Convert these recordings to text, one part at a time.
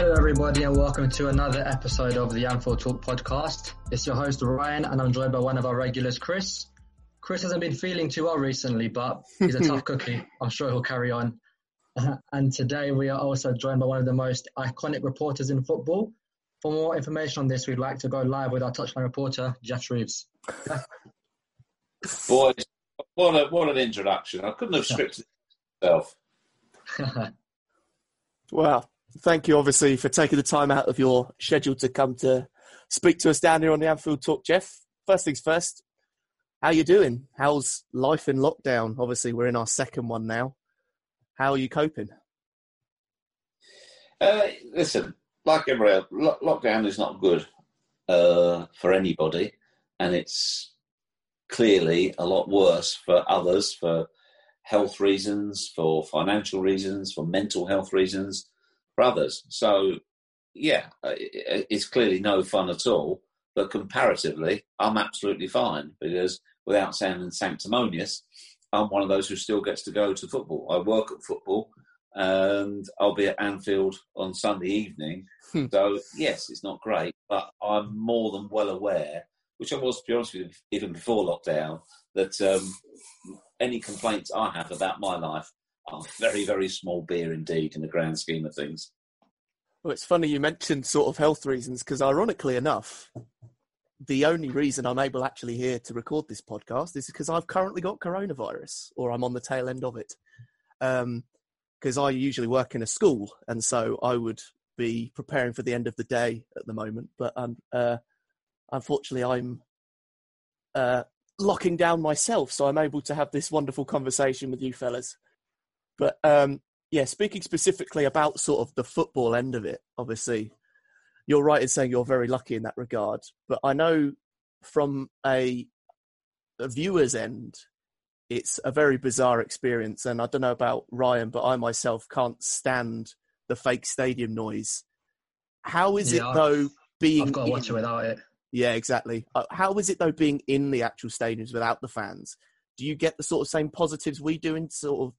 Hello, everybody, and welcome to another episode of the Anfield Talk podcast. It's your host, Ryan, and I'm joined by one of our regulars, Chris. Chris hasn't been feeling too well recently, but he's a tough cookie. I'm sure he'll carry on. and today we are also joined by one of the most iconic reporters in football. For more information on this, we'd like to go live with our touchline reporter, Geoff Shreeves. Boys, what, a, what an introduction. I couldn't have scripted it myself. Well, thank you, obviously, for taking the time out of your schedule to come to speak to us down here on the Anfield Talk, Geoff. First things first, how you doing? How's life in lockdown? Obviously, we're in our second one now. How are you coping? Uh, listen, like everybody else, lo- lockdown is not good uh, for anybody, and it's clearly a lot worse for others for health reasons, for financial reasons, for mental health reasons, for others. So, yeah, it's clearly no fun at all. But comparatively, I'm absolutely fine because without sounding sanctimonious, I'm one of those who still gets to go to football. I work at football and I'll be at Anfield on Sunday evening. Hmm. so, yes, it's not great, but I'm more than well aware, which I was, to be honest with you, even before lockdown, that um, any complaints I have about my life are very, very small beer indeed in the grand scheme of things. Well, it's funny you mentioned sort of health reasons because, ironically enough, the only reason I'm able actually here to record this podcast is because I've currently got coronavirus or I'm on the tail end of it. Because I usually work in a school, and so I would be preparing for the end of the day at the moment. But um, uh, unfortunately, I'm uh, locking down myself, so I'm able to have this wonderful conversation with you fellas. But um, yeah, speaking specifically about sort of the football end of it, obviously, you're right in saying you're very lucky in that regard. But I know from a, a viewer's end, it's a very bizarre experience. And I don't know about Ryan, but I myself can't stand the fake stadium noise. How is Yeah, it though being? I've got to watch in- it without it. yeah, exactly. Uh, how is it though being in the actual stadiums without the fans? Do you get the sort of same positives we do in sort of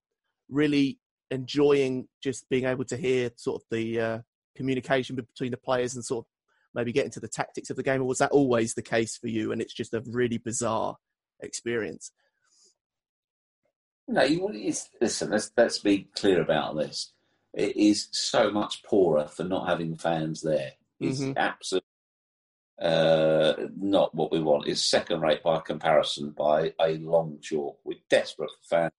really enjoying just being able to hear sort of the uh, communication between the players and sort of maybe get into the tactics of the game, or was that always the case for you? And it's just a really bizarre experience. No, you, listen, let's, let's be clear about this. It is so much poorer for not having fans there. It's Mhm. absolutely uh, not what we want. It's second rate by comparison by a long chalk. We're desperate for fans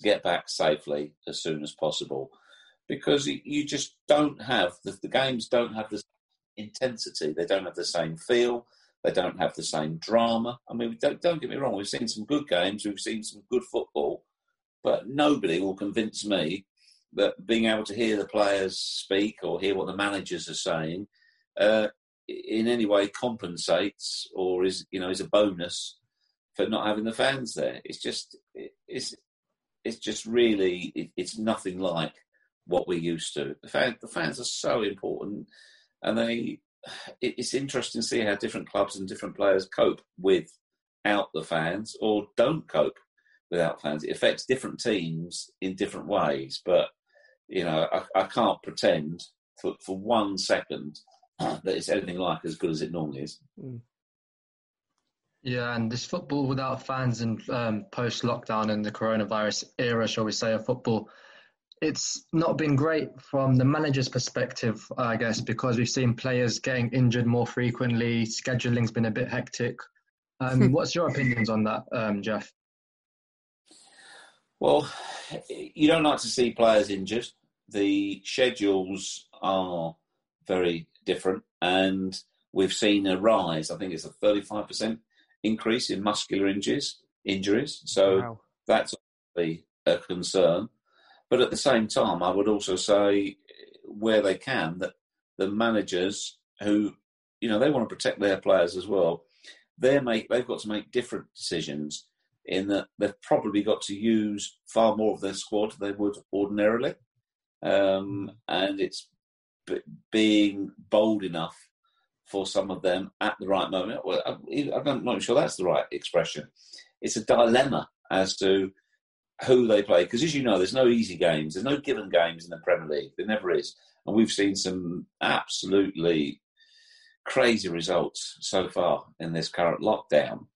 to get back safely as soon as possible because you- just don't have the, the games don't have the intensity. They don't have the same feel. They don't have the same drama. I mean, don't, don't get me wrong. We've seen some good games. We've seen some good football, but nobody will convince me that being able to hear the players speak or hear what the managers are saying uh, in any way compensates or is you know is a bonus for not having the fans there. It's just it's it's just really it, it's nothing like what we're used to. The, fan, the fans are so important, and they it, it's interesting to see how different clubs and different players cope without the fans or don't cope without fans. It affects different teams in different ways, but you know I, I can't pretend for, for one second that it's anything like as good as it normally is. Yeah, and this football without fans and um, post lockdown and the coronavirus era, shall we say, of football, it's not been great from the manager's perspective, I guess, because we've seen players getting injured more frequently. Scheduling's been a bit hectic. Um, what's your opinions on that, um, Geoff? Well, you don't like to see players injured. The schedules are very different, and we've seen a rise. I think it's a 35% increase in muscular injuries. Injuries, so wow. that's a concern. But at the same time, I would also say, where they can, that the managers who, you know, they want to protect their players as well. They make they've got to make different decisions in that they've probably got to use far more of their squad than they would ordinarily, um, and it's b- being bold enough for some of them at the right moment. Well, I, I'm not sure that's the right expression. It's a dilemma as to who they play because, as you know, there's no easy games. There's no given games in the Premier League. There never is, and we've seen some absolutely crazy results so far in this current lockdown.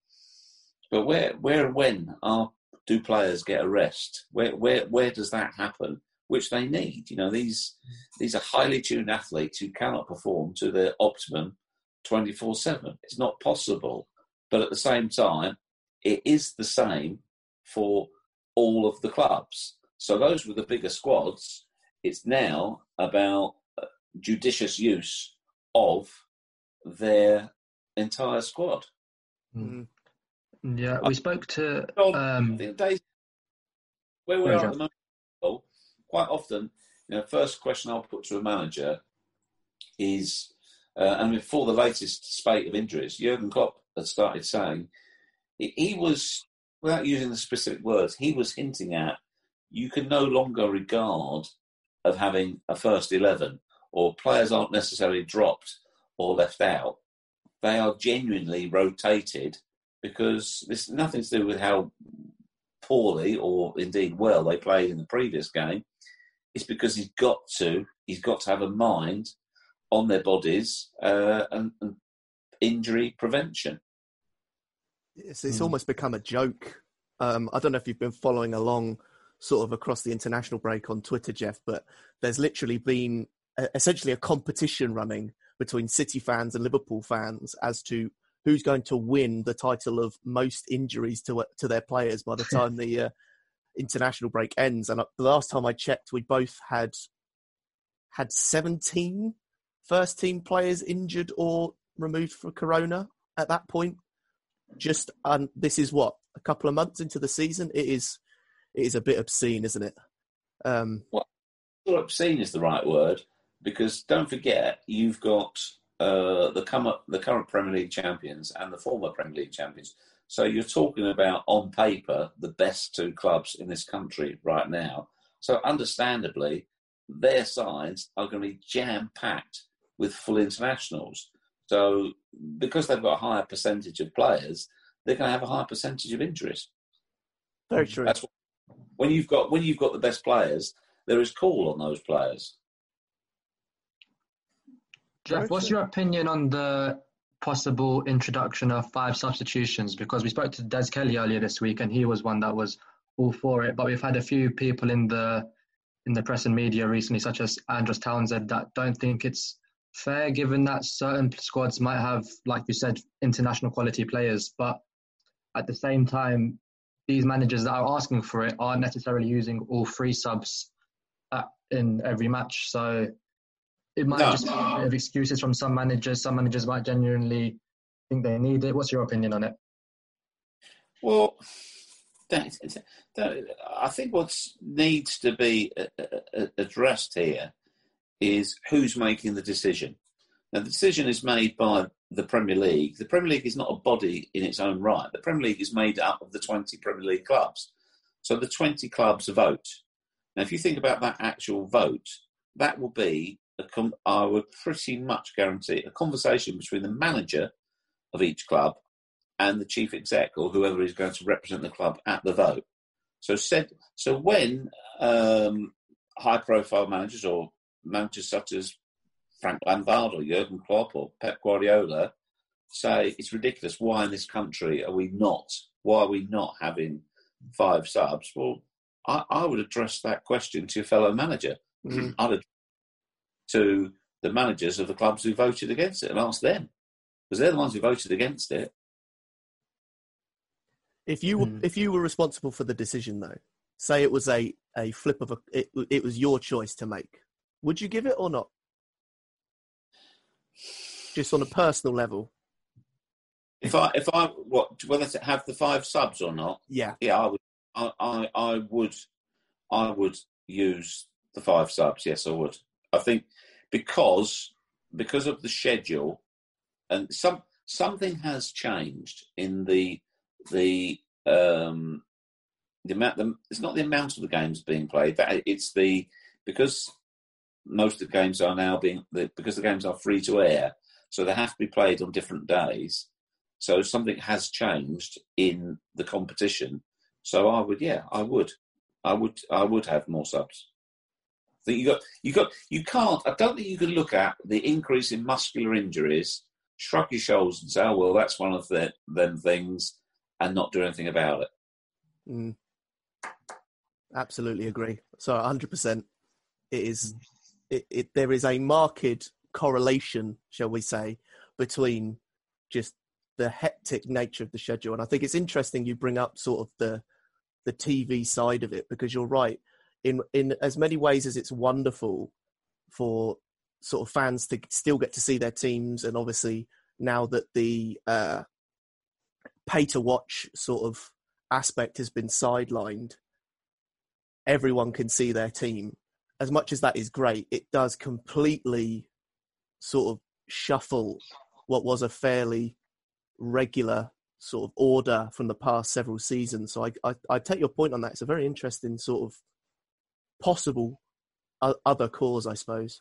But where, where, when are do players get a rest? Where, where, where does that happen? Which they need. You know, these these are highly tuned athletes who cannot perform to their optimum twenty four seven. It's not possible. But at the same time, it is the same for all of the clubs. So those were the bigger squads, it's now about uh, judicious use of their entire squad. Mm. Yeah, we spoke to um, days where we are at the moment. Quite often, you know, first question I'll put to a manager is, uh, and before the latest spate of injuries, Jurgen Klopp had started saying he was, without using the specific words, he was hinting at you can no longer regard of having a first eleven or players aren't necessarily dropped or left out. They are genuinely rotated because this nothing to do with how poorly or indeed well they played in the previous game. It's because he's got to he's got to have a mind on their bodies uh, and, and, injury prevention. It's, it's mm. almost become a joke. Um, I don't know if you've been following along sort of across the international break on Twitter, Geoff, but there's literally been a, essentially a competition running between City fans and Liverpool fans as to who's going to win the title of most injuries to to their players by the time the uh, international break ends. And uh, the last time I checked, we both had had 17 first team players injured or removed for corona at that point. Just and this is what a couple of months into the season. It is it is a bit obscene, isn't it? Um, well, obscene is the right word because don't forget you've got uh, the, come up, the current Premier League champions and the former Premier League champions. So you're talking about, on paper, the best two clubs in this country right now. So understandably, their sides are going to be jam packed with full internationals. So because they've got a higher percentage of players, they're going to have a higher percentage of injuries. Very true. That's what, when you've got when you've got the best players, there is call on those players. Geoff, what's your opinion on the possible introduction of five substitutions? Because we spoke to Des Kelly earlier this week, and he was one that was all for it. But we've had a few people in the in the press and media recently, such as Andros Townsend, that don't think it's fair, given that certain squads might have, like you said, international quality players, but at the same time, these managers that are asking for it aren't necessarily using all three subs at, in every match. So it might no. just be a bit of excuses from some managers. Some managers might genuinely think they need it. What's your opinion on it? Well, that, that, I think what needs to be addressed here is who's making the decision. Now, the decision is made by the Premier League. The Premier League is not a body in its own right. The Premier League is made up of the 20 Premier League clubs. So the 20 clubs vote. Now, if you think about that actual vote, that will be com- I would pretty much guarantee a conversation between the manager of each club and the chief exec or whoever is going to represent the club at the vote. So said so when um, high profile managers or managers such as Frank Lampard or Jurgen Klopp or Pep Guardiola say it's ridiculous. Why in this country are we not? Why are we not having five subs? Well, I, I would address that question to your fellow manager. Mm-hmm. I'd to the managers of the clubs who voted against it and ask them because they're the ones who voted against it. If you were, mm. if you were responsible for the decision, though, say it was a a flip of a it, it was your choice to make, would you give it or not? Just on a personal level. If I if I what whether to have the five subs or not? Yeah. Yeah, I would. I I, I would. I would use the five subs. Yes, I would. I think because because of the schedule and some something has changed in the the um the amount the, it's not the amount of the games being played that it's the because most of the games are now being because the games are free to air so they have to be played on different days so something has changed in the competition so i would yeah i would i would i would have more subs that you got you got you can't i don't think you can look at the increase in muscular injuries shrug your shoulders and say oh well that's one of the them things and not do anything about it Mm. Absolutely agree. So 100%. It is, it, it, there is a marked correlation, shall we say, between just the hectic nature of the schedule. And I think it's interesting you bring up sort of the, the TV side of it because you're right. In, in as many ways as it's wonderful for sort of fans to still get to see their teams and obviously now that the uh, pay to watch sort of aspect has been sidelined, everyone can see their team. As much as that is great, it does completely sort of shuffle what was a fairly regular sort of order from the past several seasons. So I, I, I take your point on that. It's a very interesting sort of possible other cause, I suppose.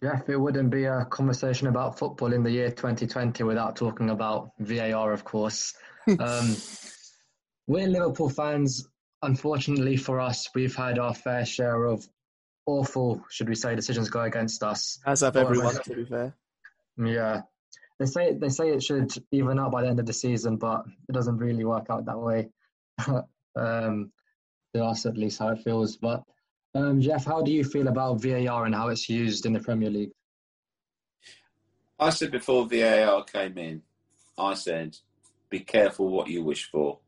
Geoff, it wouldn't be a conversation about football in the year 2020 without talking about VAR, of course. um, we're Liverpool fans. Unfortunately for us, we've had our fair share of awful, should we say, decisions go against us. As have everyone, to be fair. Yeah. They say they say it should even out by the end of the season, but it doesn't really work out that way. um, to us, at least, how it feels. But um, Geoff, how do you feel about VAR and how it's used in the Premier League? I said before VAR came in, I said, be careful what you wish for.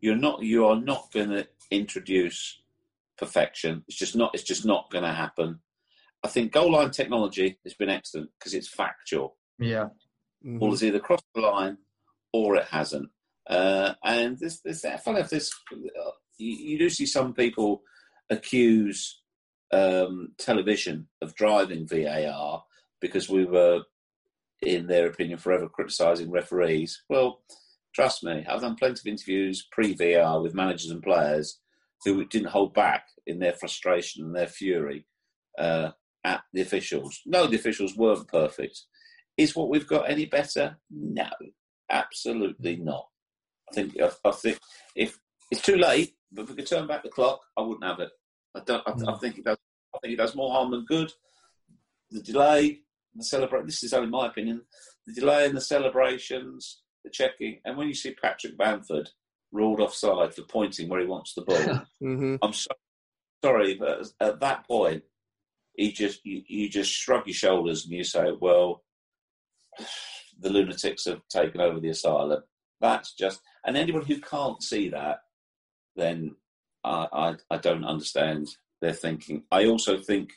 You're not. You are not going to introduce perfection. It's just not. It's just not going to happen. I think goal line technology has been excellent because it's factual. Yeah. Mm-hmm. Ball has either crossed the line or it hasn't. Uh, and this, this, I feel like this. Uh, you, you do see some people accuse um, television of driving VAR because we were, in their opinion, forever criticising referees. Well, trust me, I've done plenty of interviews pre VR with managers and players who didn't hold back in their frustration and their fury uh, at the officials. No, the officials weren't perfect. Is what we've got any better? No, absolutely not. I think I, think if it's too late, but if we could turn back the clock, I wouldn't have it. I don't. I. I think it does. I think it does more harm than good. The delay, the celebrate. This is only my opinion. The delay in the celebrations, the checking, and when you see Patrick Bamford ruled offside for pointing where he wants the ball, mm-hmm. I'm so, sorry, but at that point, he just you, you just shrug your shoulders and you say, "Well, the lunatics have taken over the asylum." That's just, and anyone who can't see that, then I, I, I don't understand their thinking. I also think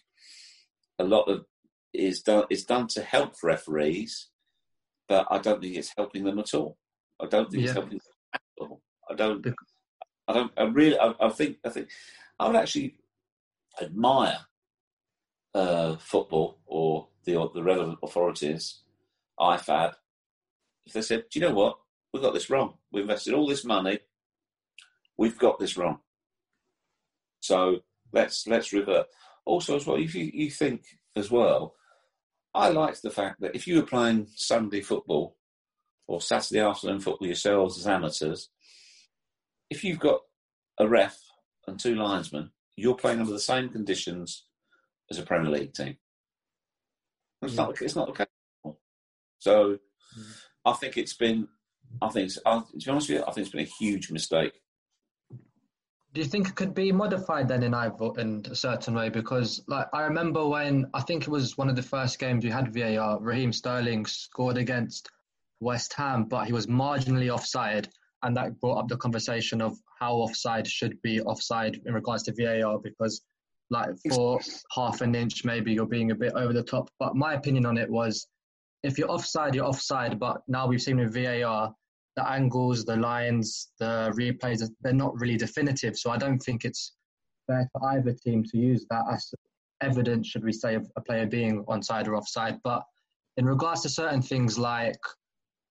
a lot of is done is done to help referees, but I don't think it's helping them at all. I don't think yeah. it's helping them at all. I don't. I don't. I really. I, I think. I think. I would actually admire uh, football or the the relevant authorities, IFAB, if they said, "Do you know what? We got this wrong. We invested all this money. We've got this wrong. So let's let's revert. Also, as well, if you, you think as well, I liked the fact that if you were playing Sunday football or Saturday afternoon football yourselves as amateurs, if you've got a ref and two linesmen, you're playing under the same conditions as a Premier League team. It's yeah. not. It's not okay. So, mm. I think it's been. I think. It's, I, to be honest with you, I think it's been a huge mistake do you think it could be modified then in in a certain way? Because like I remember when I think it was one of the first games we had VAR, Raheem Sterling scored against West Ham, but he was marginally offside, and that brought up the conversation of how offside should be offside in regards to VAR because, like, for half an inch, maybe you're being a bit over the top. But my opinion on it was if you're offside, you're offside. But now we've seen with VAR, the angles, the lines, the replays, they're not really definitive. So I don't think it's fair for either team to use that as evidence, should we say, of a player being onside or offside. But in regards to certain things like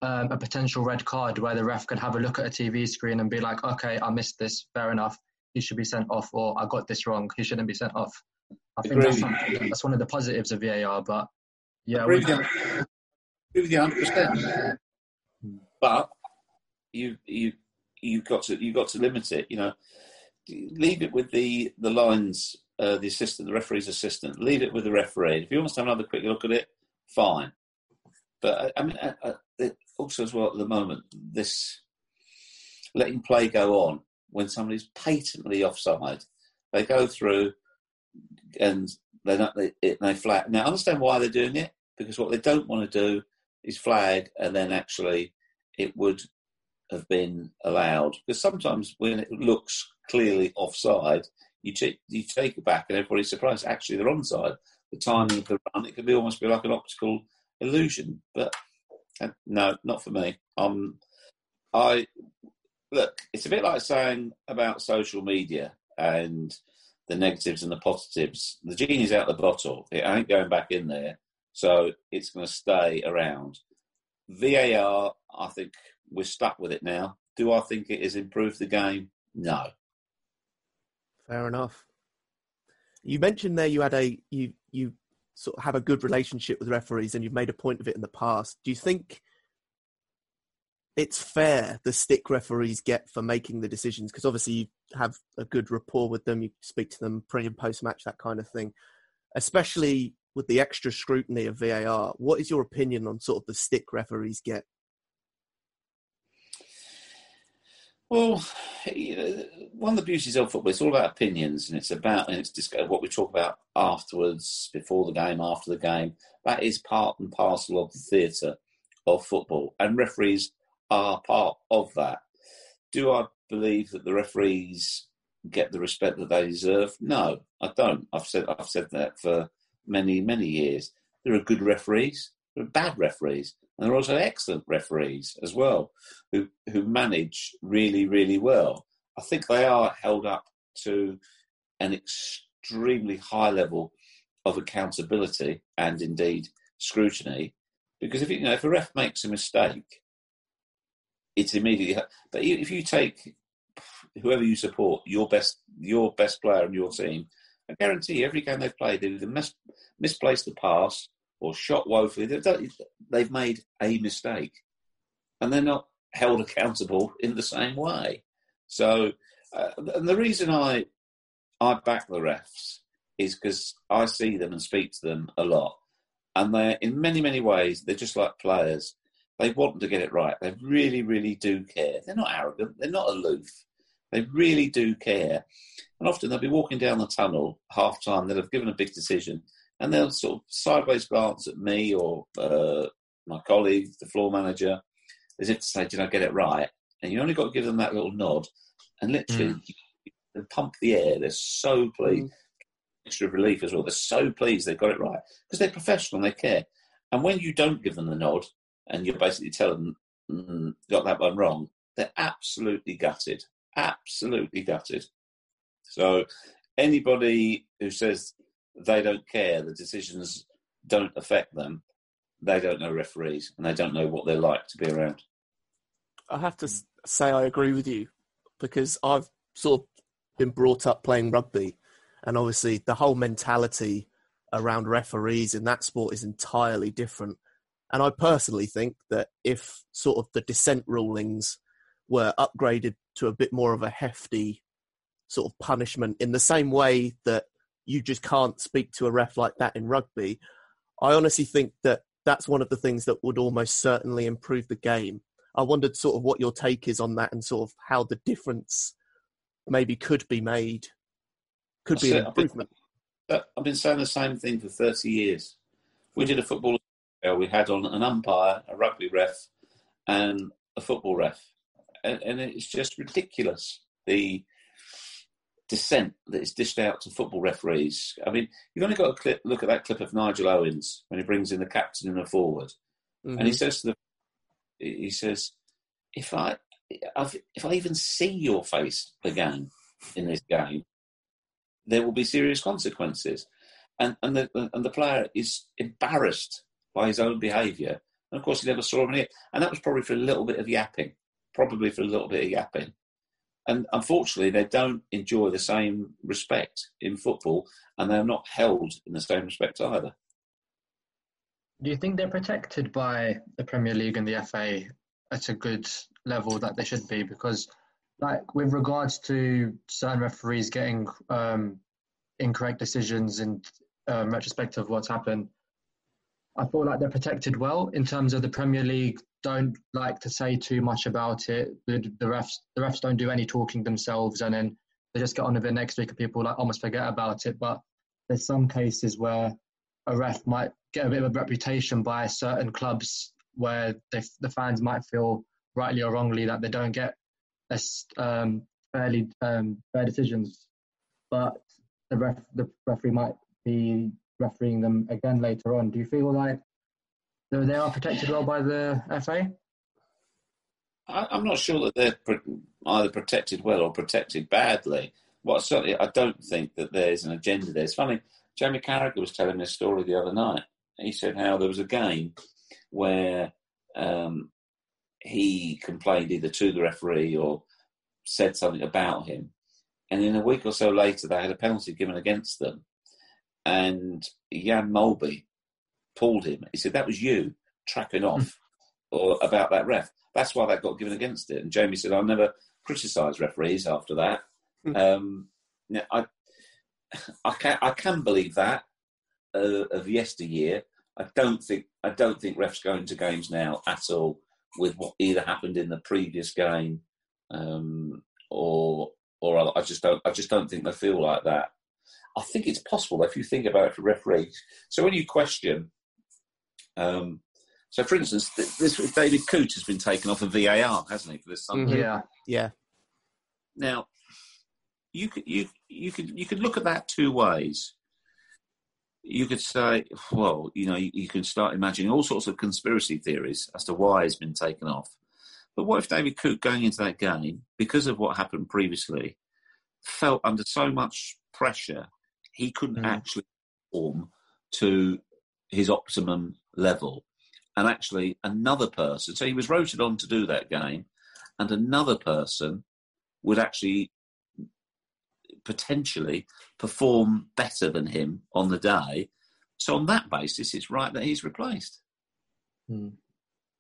um, a potential red card where the ref can have a look at a TV screen and be like, okay, I missed this, fair enough, he should be sent off, or I got this wrong, he shouldn't be sent off. I think that's, that's, one of the positives of VAR, but yeah. Agree with you, agree with you 100%. But you, you, you've got to, you've got to limit it, you know. Leave it with the, the lines, uh, the assistant, the referee's assistant. Leave it with the referee. If you want to have another quick look at it, fine. But uh, I mean, uh, uh, I, I, also as well at the moment, this letting play go on when somebody's patently offside, they go through and they not, they, they flag. Now, I understand why they're doing it because what they don't want to do is flag and then actually it would have been allowed. Because sometimes when it looks clearly offside, you, t- you take it back and everybody's surprised. Actually, they're onside. The timing of the run, it could be almost be like an optical illusion. But uh, no, not for me. Um, I look. It's a bit like saying about social media and the negatives and the positives. The genie's out the bottle. It ain't going back in there, so it's going to stay around. VAR, I think we're stuck with it now. Do I think it has improved the game? No. Fair enough. You mentioned there you had a you you sort of have a good relationship with referees and you've made a point of it in the past. Do you think it's fair the stick referees get for making the decisions? Because obviously you have a good rapport with them, you speak to them pre and post match, that kind of thing. Especially with the extra scrutiny of VAR, what is your opinion on sort of the stick referees get? Well, you know, one of the beauties of football, it's all about opinions, and it's about and it's just what we talk about afterwards, before the game, after the game. That is part and parcel of the theatre of football, and referees are part of that. Do I believe that the referees get the respect that they deserve? No, I don't. I've said I've said that for many many years. There are good referees, there are bad referees. And there are also excellent referees as well who, who manage really, really well. I think they are held up to an extremely high level of accountability and indeed scrutiny. Because if you know if a ref makes a mistake, it's immediately. But if you take whoever you support, your best your best player in your team, I guarantee you every game they've played, they've mis- misplaced the pass or shot woefully, they've, they've made a mistake and they're not held accountable in the same way. So, uh, and the reason I I back the refs is because I see them and speak to them a lot, and they're in many many ways they're just like players. They want to get it right. They really really do care. They're not arrogant. They're not aloof. They really do care. And often they'll be walking down the tunnel half time. They'll have given a big decision, and they'll sort of sideways glance at me or uh, my colleague, the floor manager, as if to say, "Did I get it right?" And you only got to give them that little nod, and literally mm. pump the air. They're so pleased. Mm. Extra relief as well. They're so pleased they've got it right because they're professional and they care. And when you don't give them the nod and you basically tell them mm, got that one wrong, they're absolutely gutted. Absolutely gutted. So anybody who says they don't care, the decisions don't affect them, they don't know referees and they don't know what they're like to be around. I have to say I agree with you because I've sort of been brought up playing rugby, and obviously the whole mentality around referees in that sport is entirely different. And I personally think that if sort of the dissent rulings were upgraded to a bit more of a hefty sort of punishment in the same way that you just can't speak to a ref like that in rugby. I honestly think that that's one of the things that would almost certainly improve the game. I wondered sort of what your take is on that and sort of how the difference maybe could be made, could be an improvement. I've been, uh, I've been saying the same thing for 30 years. We did a football, we had on an umpire, a rugby ref, and a football ref. and, and it's just ridiculous the dissent that is dished out to football referees. I mean, you've only got to clip, look at that clip of Nigel Owens when he brings in the captain and the forward, mm-hmm. and he mm-hmm. says to the he says, if I if I even see your face again in this game, there will be serious consequences. And and the and the player is embarrassed by his own behaviour. And of course, he never saw him in again. And that was probably for a little bit of yapping, probably for a little bit of yapping. And unfortunately, they don't enjoy the same respect in football, and they're not held in the same respect either. Do you think they're protected by the Premier League and the FA at a good level that they should be? Because, like, with regards to certain referees getting um, incorrect decisions in um, retrospect of what's happened, I feel like they're protected well in terms of the Premier League. Don't like to say too much about it. The, the refs, the refs don't do any talking themselves, and then they just get on with it next week, and people like almost forget about it. But there's some cases where a ref might get a bit of a reputation by certain clubs where they, the fans might feel rightly or wrongly that they don't get as um, fairly um, fair decisions, but the ref the referee might be refereeing them again later on. Do you feel like they are protected well by the FA? I'm not sure that they're either protected well or protected badly. Well, certainly, I don't think that there's an agenda there. It's funny. Jamie Carragher was telling me a story the other night. He said how there was a game where um, he complained either to the referee or said something about him, and in a week or so later, they had a penalty given against them, and Jan Molby pulled him. He said, That was you tracking off or about that ref. That's why that got given against it. And Jamie said, I'll never criticise referees after that. Hmm. um, now, I, I can I can believe that uh, of yesteryear. I don't think I don't think refs go into games now at all with what either happened in the previous game um, or or I just don't I just don't think they feel like that. I think it's possible if you think about it for referees. So when you question, um, so for instance, this David Coote has been taken off of VAR, hasn't he, for this Sunday? Mm-hmm. Yeah, yeah. Now, you could you you could you could look at that two ways. You could say, well, you know, you, you can start imagining all sorts of conspiracy theories as to why he's been taken off. But what if David Coote, going into that game, because of what happened previously, felt under so much pressure he couldn't mm. actually perform to his optimum level. And actually, another person, so he was rotated on to do that game, and another person would actually potentially perform better than him on the day. So on that basis, it's right that he's replaced. Mm.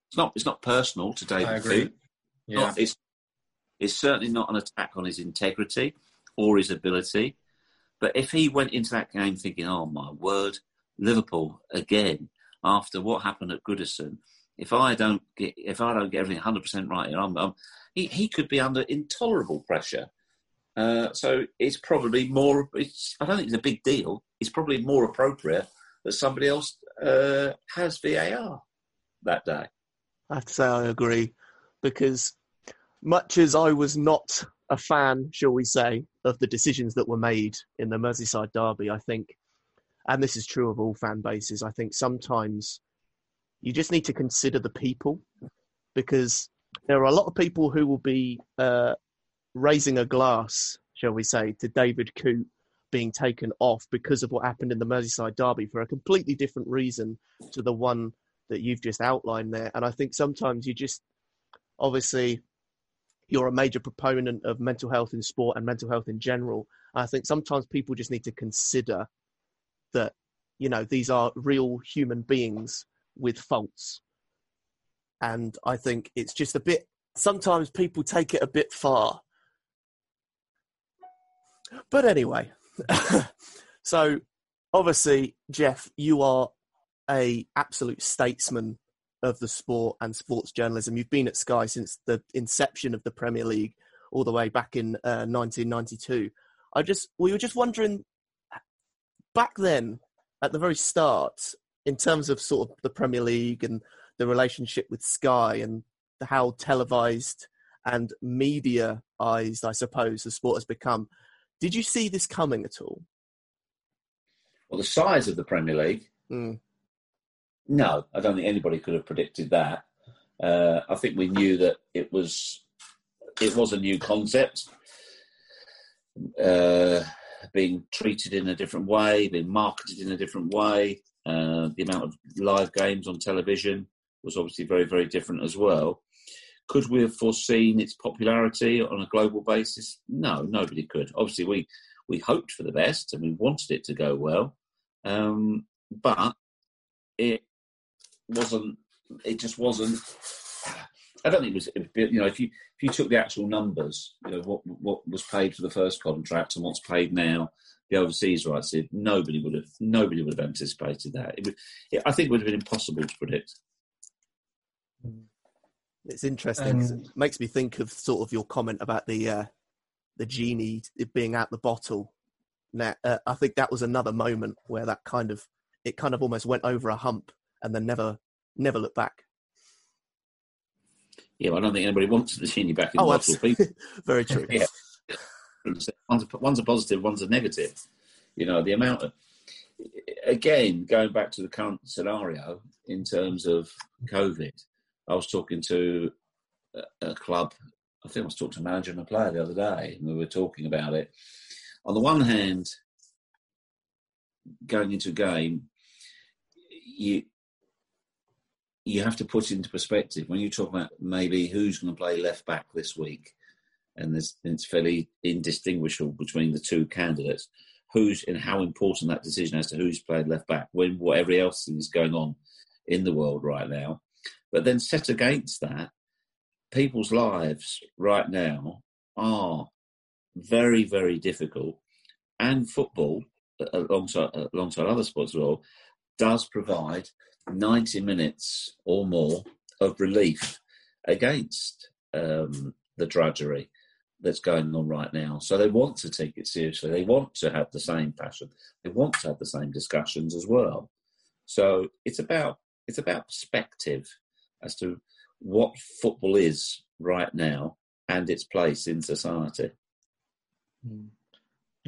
It's not. It's not personal to David. I agree. Yeah. Not, it's it's certainly not an attack on his integrity or his ability. But if he went into that game thinking, "Oh my word, Liverpool again," after what happened at Goodison, if I don't get if I don't get everything 100 percent right, I'm, I'm, he he could be under intolerable pressure. Uh, so it's probably more. It's, I don't think it's a big deal. It's probably more appropriate that somebody else uh, has VAR that day. I have to say I agree because much as I was not a fan, shall we say, of the decisions that were made in the Merseyside derby. I think, and this is true of all fan bases, I think sometimes you just need to consider the people because there are a lot of people who will be uh, raising a glass, shall we say, to David Coote being taken off because of what happened in the Merseyside derby for a completely different reason to the one that you've just outlined there. And I think sometimes you just obviously you're a major proponent of mental health in sport and mental health in general. I think sometimes people just need to consider that, you know, these are real human beings with faults. And I think it's just a bit, sometimes people take it a bit far. But anyway, so obviously, Geoff, you are a absolute statesman of the sport and sports journalism. You've been at Sky since the inception of the Premier League, all the way back in uh, 1992. I just we were just wondering back then at the very start, in terms of sort of the Premier League and the relationship with Sky and the, how televised and media-ized, I suppose, the sport has become. Did you see this coming at all? Well, the size of the Premier League. Mm. No, I don't think anybody could have predicted that. Uh, I think we knew that it was it was a new concept, uh, being treated in a different way, being marketed in a different way. Uh, the amount of live games on television was obviously very, very different as well. Could we have foreseen its popularity on a global basis? No, nobody could. Obviously, we we hoped for the best and we wanted it to go well, um, but it wasn't. It just wasn't. I don't think it was. You know, if you if you took the actual numbers, you know what what was paid for the first contract and what's paid now, the overseas rights, nobody would have nobody would have anticipated that. It would, it, I think it would have been impossible to predict. It's interesting. Um, it makes me think of sort of your comment about the uh, the genie being out the bottle. Now, uh, I think that was another moment where that kind of it kind of almost went over a hump and then never never look back. Yeah, I don't think anybody wants to see you back in oh, the bottle. Very true. yeah. One's a, one's a positive, one's a negative. You know, the amount of again going back to the current scenario in terms of COVID I was talking to a, club. I think I was talking to a manager and a player the other day, and we were talking about it. On the one hand, going into a game, you you have to put into perspective when you talk about maybe who's going to play left back this week, and it's fairly indistinguishable between the two candidates. Who's and how important that decision as to who's played left back when whatever else is going on in the world right now. But then set against that, people's lives right now are very, very difficult. And football, alongside, alongside other sports as well, does provide 90 minutes or more of relief against um, the drudgery that's going on right now. So they want to take it seriously. They want to have the same passion. They want to have the same discussions as well. So it's about it's about perspective as to what football is right now and its place in society. Hmm.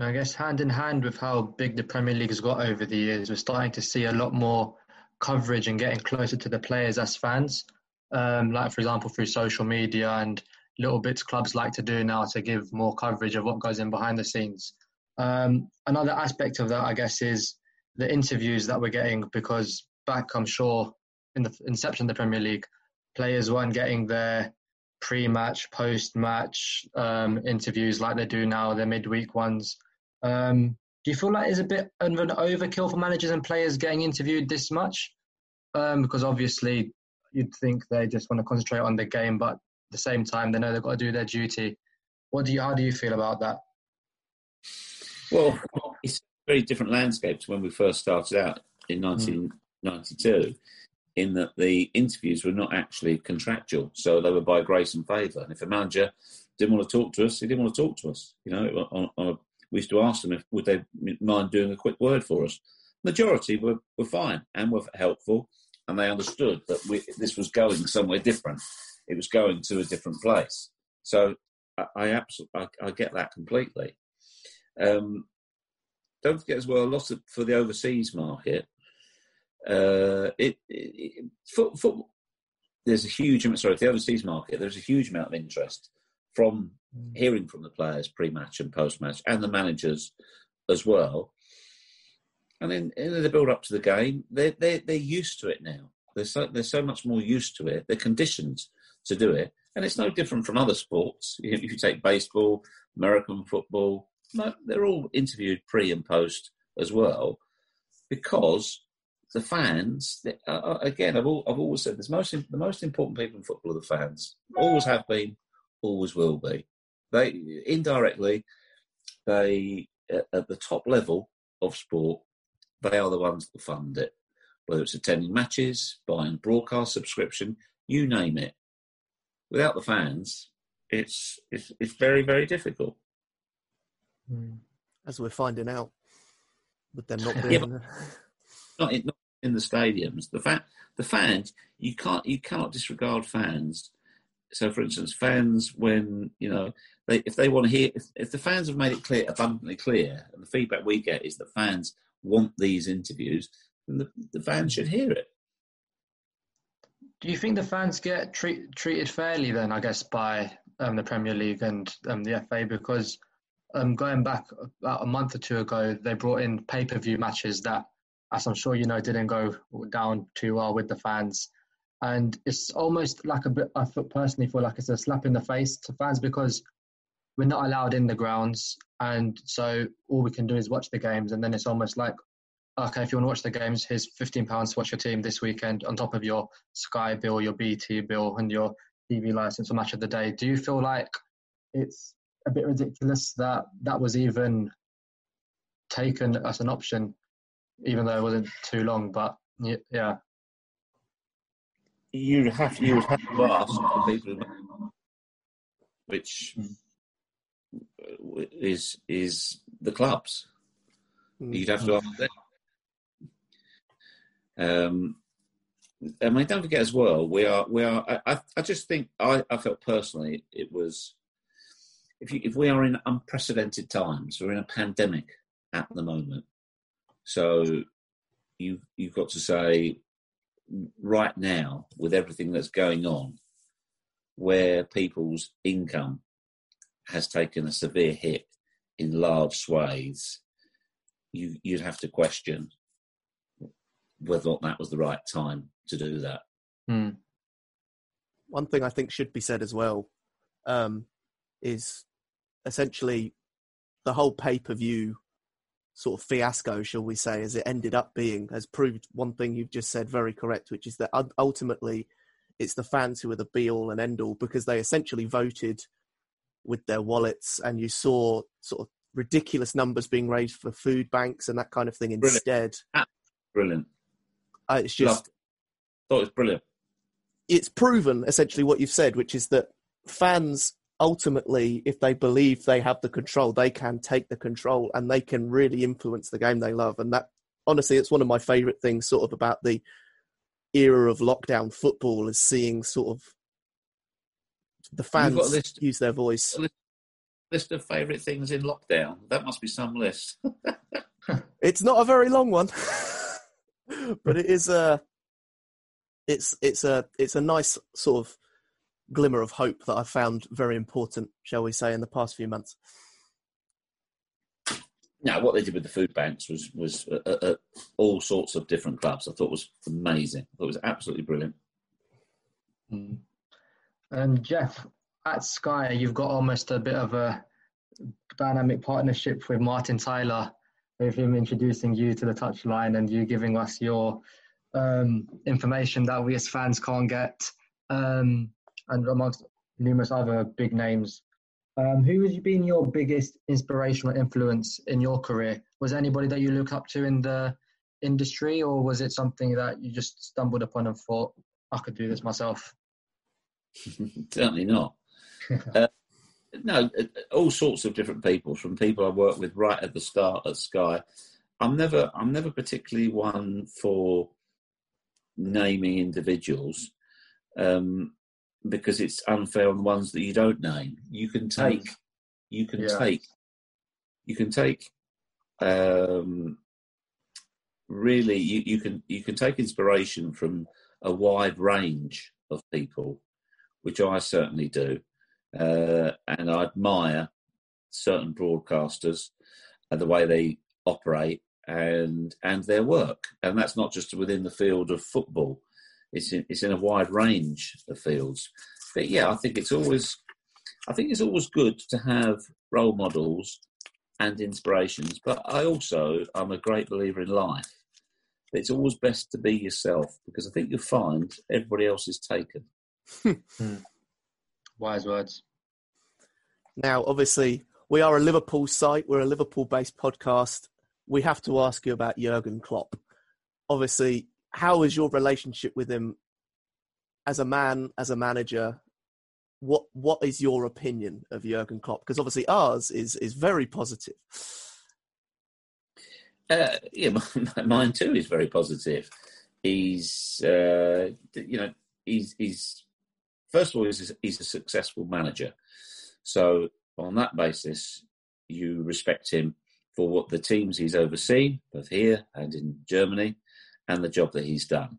I guess hand in hand with how big the Premier League has got over the years, we're starting to see a lot more coverage and getting closer to the players as fans. Um, like, for example, through social media and little bits clubs like to do now to give more coverage of what goes in behind the scenes. Um, another aspect of that, I guess, is the interviews that we're getting because back, I'm sure, in the inception of the Premier League, players weren't getting their pre-match, post-match um, interviews like they do now, their midweek ones. Um, do you feel like it's a bit of an overkill for managers and players getting interviewed this much? Um, because obviously you'd think they just want to concentrate on the game, but at the same time they know they've got to do their duty. What do you? How do you feel about that? Well, it's a very different landscape to when we first started out in 1992. Mm in that the interviews were not actually contractual, so they were by grace and favour. And if a manager didn't want to talk to us, he didn't want to talk to us. You know, on, on a, we used to ask them if would they mind doing a quick word for us. Majority were, were fine and were helpful, and they understood that we, this was going somewhere different. It was going to a different place. So I, I absolutely I, I, get that completely. Um, don't forget as well, a lot of, for the overseas market, uh, it, it for, for, there's a huge amount. sorry, the overseas market, there's a huge amount of interest from. Hearing from the players pre-match and post-match, and the managers as well. And then in the build up to the game, they're they're, they're used to it now. They're so they're so much more used to it. They're conditioned to do it, and it's no different from other sports. If you take baseball, American football, no, they're all interviewed pre and post as well, because the fans, uh, uh, again, I've, all, I've always said this: most the most important people in football are the fans. Always have been, always will be. They indirectly, they at the top level of sport, they are the ones that fund it. Whether it's attending matches, buying broadcast subscription, you name it. Without the fans, it's it's, it's very very difficult. Hmm. As we're finding out, with them not being. yeah, not, not in the stadiums. The fact, the fans, you can't, you cannot disregard fans so, for instance, fans when you know they, if they want to hear, if, if the fans have made it clear, abundantly clear, and the feedback we get is that fans want these interviews, then the, the fans should hear it. Do you think the fans get treat, treated fairly then? I guess by um, the Premier League and um, the FA because um, going back about a month or two ago, they brought in pay per view matches that, as I'm sure you know, didn't go down too well with the fans. And it's almost like a bit, I feel personally feel like it's a slap in the face to fans because we're not allowed in the grounds. And so all we can do is watch the games. And then it's almost like, okay, if you want to watch the games, here's £15 to watch your team this weekend on top of your Sky bill, your BT bill, and your TV license or match of the day. Do you feel like it's a bit ridiculous that that was even taken as an option, even though it wasn't too long. But yeah, you have you would have to ask the people, which is is the clubs. Mm. You'd have to ask them. Um, I mean, don't forget as well. We are, we are. I, I just think I, I felt personally it was if you, if we are in unprecedented times, we're in a pandemic at the moment. So you you've got to say right now with everything that's going on, where people's income has taken a severe hit in large swathes, you you'd have to question whether or not that was the right time to do that. Hmm. One thing I think should be said as well um, is essentially the whole pay per view sort of fiasco, shall we say, as it ended up being, has proved one thing you've just said very correct, which is that ultimately it's the fans who are the be all and end all because they essentially voted with their wallets, and you saw sort of ridiculous numbers being raised for food banks and that kind of thing brilliant. instead. Brilliant. Uh, it's just. Thought it was brilliant. It's proven essentially what you've said, which is that fans ultimately, if they believe they have the control, they can take the control and they can really influence the game they love. And that, honestly, it's one of my favourite things, sort of about the era of lockdown football, is seeing sort of the fans list, use their voice. List, list of favourite things in lockdown. That must be some list. it's not a very long one, but it is a. It's it's a it's a nice sort of glimmer of hope that I've found very important, shall we say, in the past few months. Now, what they did with the food banks was was uh, uh, uh, all sorts of different clubs. I thought was amazing. I thought it was absolutely brilliant. Mm. And Geoff, at Sky, you've got almost a bit of a dynamic partnership with Martin Tyler, with him introducing you to the touchline and you giving us your um, information that we as fans can't get. Um, and amongst numerous other big names. Um, who has been your biggest inspirational influence in your career? Was anybody that you look up to in the industry, or was it something that you just stumbled upon and thought, I could do this myself? Certainly not. uh, no, uh, all sorts of different people, from people I worked with right at the start at Sky. I'm never, I'm never particularly one for naming individuals. Um, because it's unfair on the ones that you don't name. You can take, you can yeah. take, you can take. Um, really, you, you can you can take inspiration from a wide range of people, which I certainly do, uh, and I admire certain broadcasters and the way they operate and and their work, and that's not just within the field of football it's in, it's in a wide range of fields. But yeah, I think it's always I think it's always good to have role models and inspirations. But I also I'm a great believer in life. It's always best to be yourself because I think you'll find everybody else is taken. Hmm. Wise words. Now, obviously, we are a Liverpool site. We're a Liverpool-based podcast. We have to ask you about Jurgen Klopp. Obviously, how is your relationship with him as a man, as a manager? What what is your opinion of Jurgen Klopp? Because obviously ours is is very positive. Uh, yeah, mine too is very positive. He's uh, you know he's he's first of all, he's a, he's a successful manager. So on that basis, you respect him for what the teams he's overseen, both here and in Germany, and the job that he's done.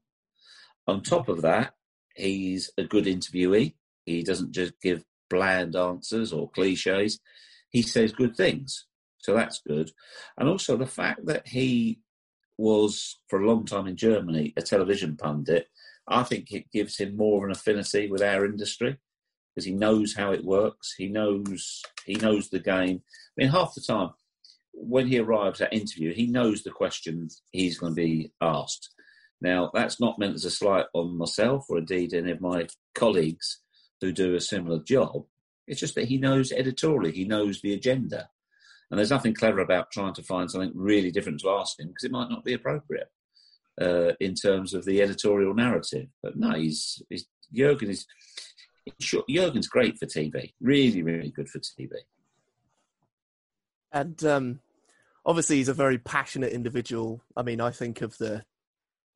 On top of that, he's a good interviewee. He doesn't just give bland answers or cliches. He says good things. So that's good. And also the fact that he was, for a long time in Germany, a television pundit, I think it gives him more of an affinity with our industry because he knows how it works. He knows he knows the game. I mean, half the time when he arrives at interview, he knows the questions he's going to be asked. Now, that's not meant as a slight on myself or indeed any of my colleagues who do a similar job. It's just that he knows editorially, he knows the agenda. And there's nothing clever about trying to find something really different to ask him because it might not be appropriate uh, in terms of the editorial narrative. But no, he's, he's Jurgen is sure, Jurgen's great for TV, really, really good for TV. And um, obviously, he's a very passionate individual. I mean, I think of the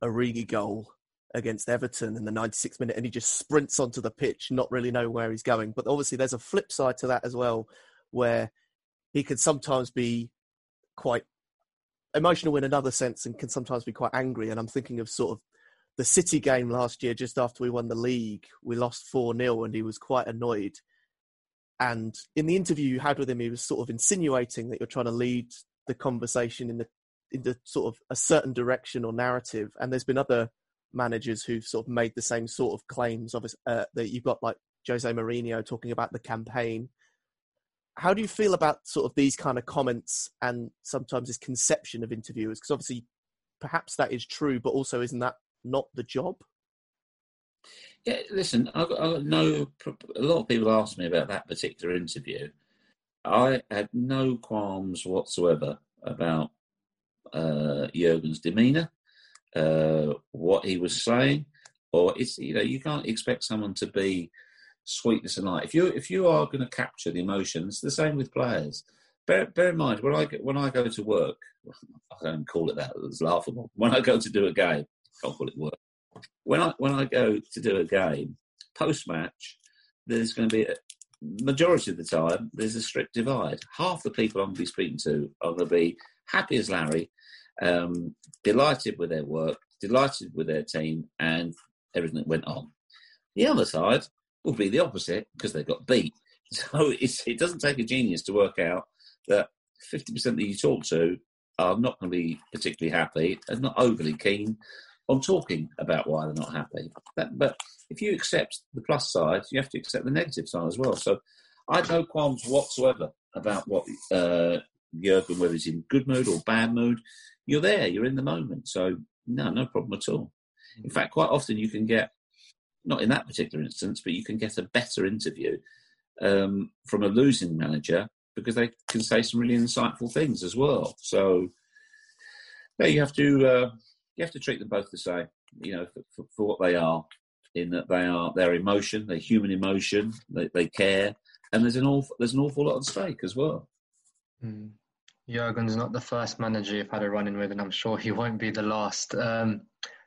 Origi goal against Everton in the 96th minute, and he just sprints onto the pitch, not really knowing where he's going. But obviously, there's a flip side to that as well, where he can sometimes be quite emotional in another sense and can sometimes be quite angry. And I'm thinking of sort of the City game last year, just after we won the league. We lost 4 0, and he was quite annoyed. And in the interview you had with him, he was sort of insinuating that you're trying to lead the conversation in the in the sort of a certain direction or narrative. And there's been other managers who've sort of made the same sort of claims. Of uh, that you've got like Jose Mourinho talking about the campaign. How do you feel about sort of these kind of comments and sometimes this conception of interviewers? Because obviously, perhaps that is true, but also isn't that not the job? Yeah, listen, I've I know a lot of people ask me about that particular interview. I had no qualms whatsoever about uh, Jurgen's demeanour, uh, what he was saying, or it's you know you can't expect someone to be sweetness and light. If you if you are going to capture the emotions, the same with players. Bear, bear in mind when I when I go to work, I don't call it that. It's laughable. When I go to do a game, I can't call it work. When I when I go to do a game post match, there's going to be a, majority of the time there's a strict divide. Half the people I'm going to be speaking to are going to be happy as Larry, um, delighted with their work, delighted with their team, and everything that went on. The other side will be the opposite because they got beat. So it doesn't take a genius to work out that 50% that you talk to are not going to be particularly happy and not overly keen on talking about why they're not happy. But, if you accept the plus side, you have to accept the negative side as well. So I have no qualms whatsoever about what uh, Jurgen, whether he's in good mood or bad mood. You're there, you're in the moment. So no, no problem at all. In fact, quite often you can get, not in that particular instance, but you can get a better interview um, from a losing manager because they can say some really insightful things as well. So yeah, you have to uh, you have to treat them both the same, you know, for, for, for, what they are, in that they are their emotion, their human emotion, they, they care, and there's an awful there's an awful lot at stake as well. Mm. Jurgen's not the first manager you've had a run in with, and I'm sure he won't be the last. Um,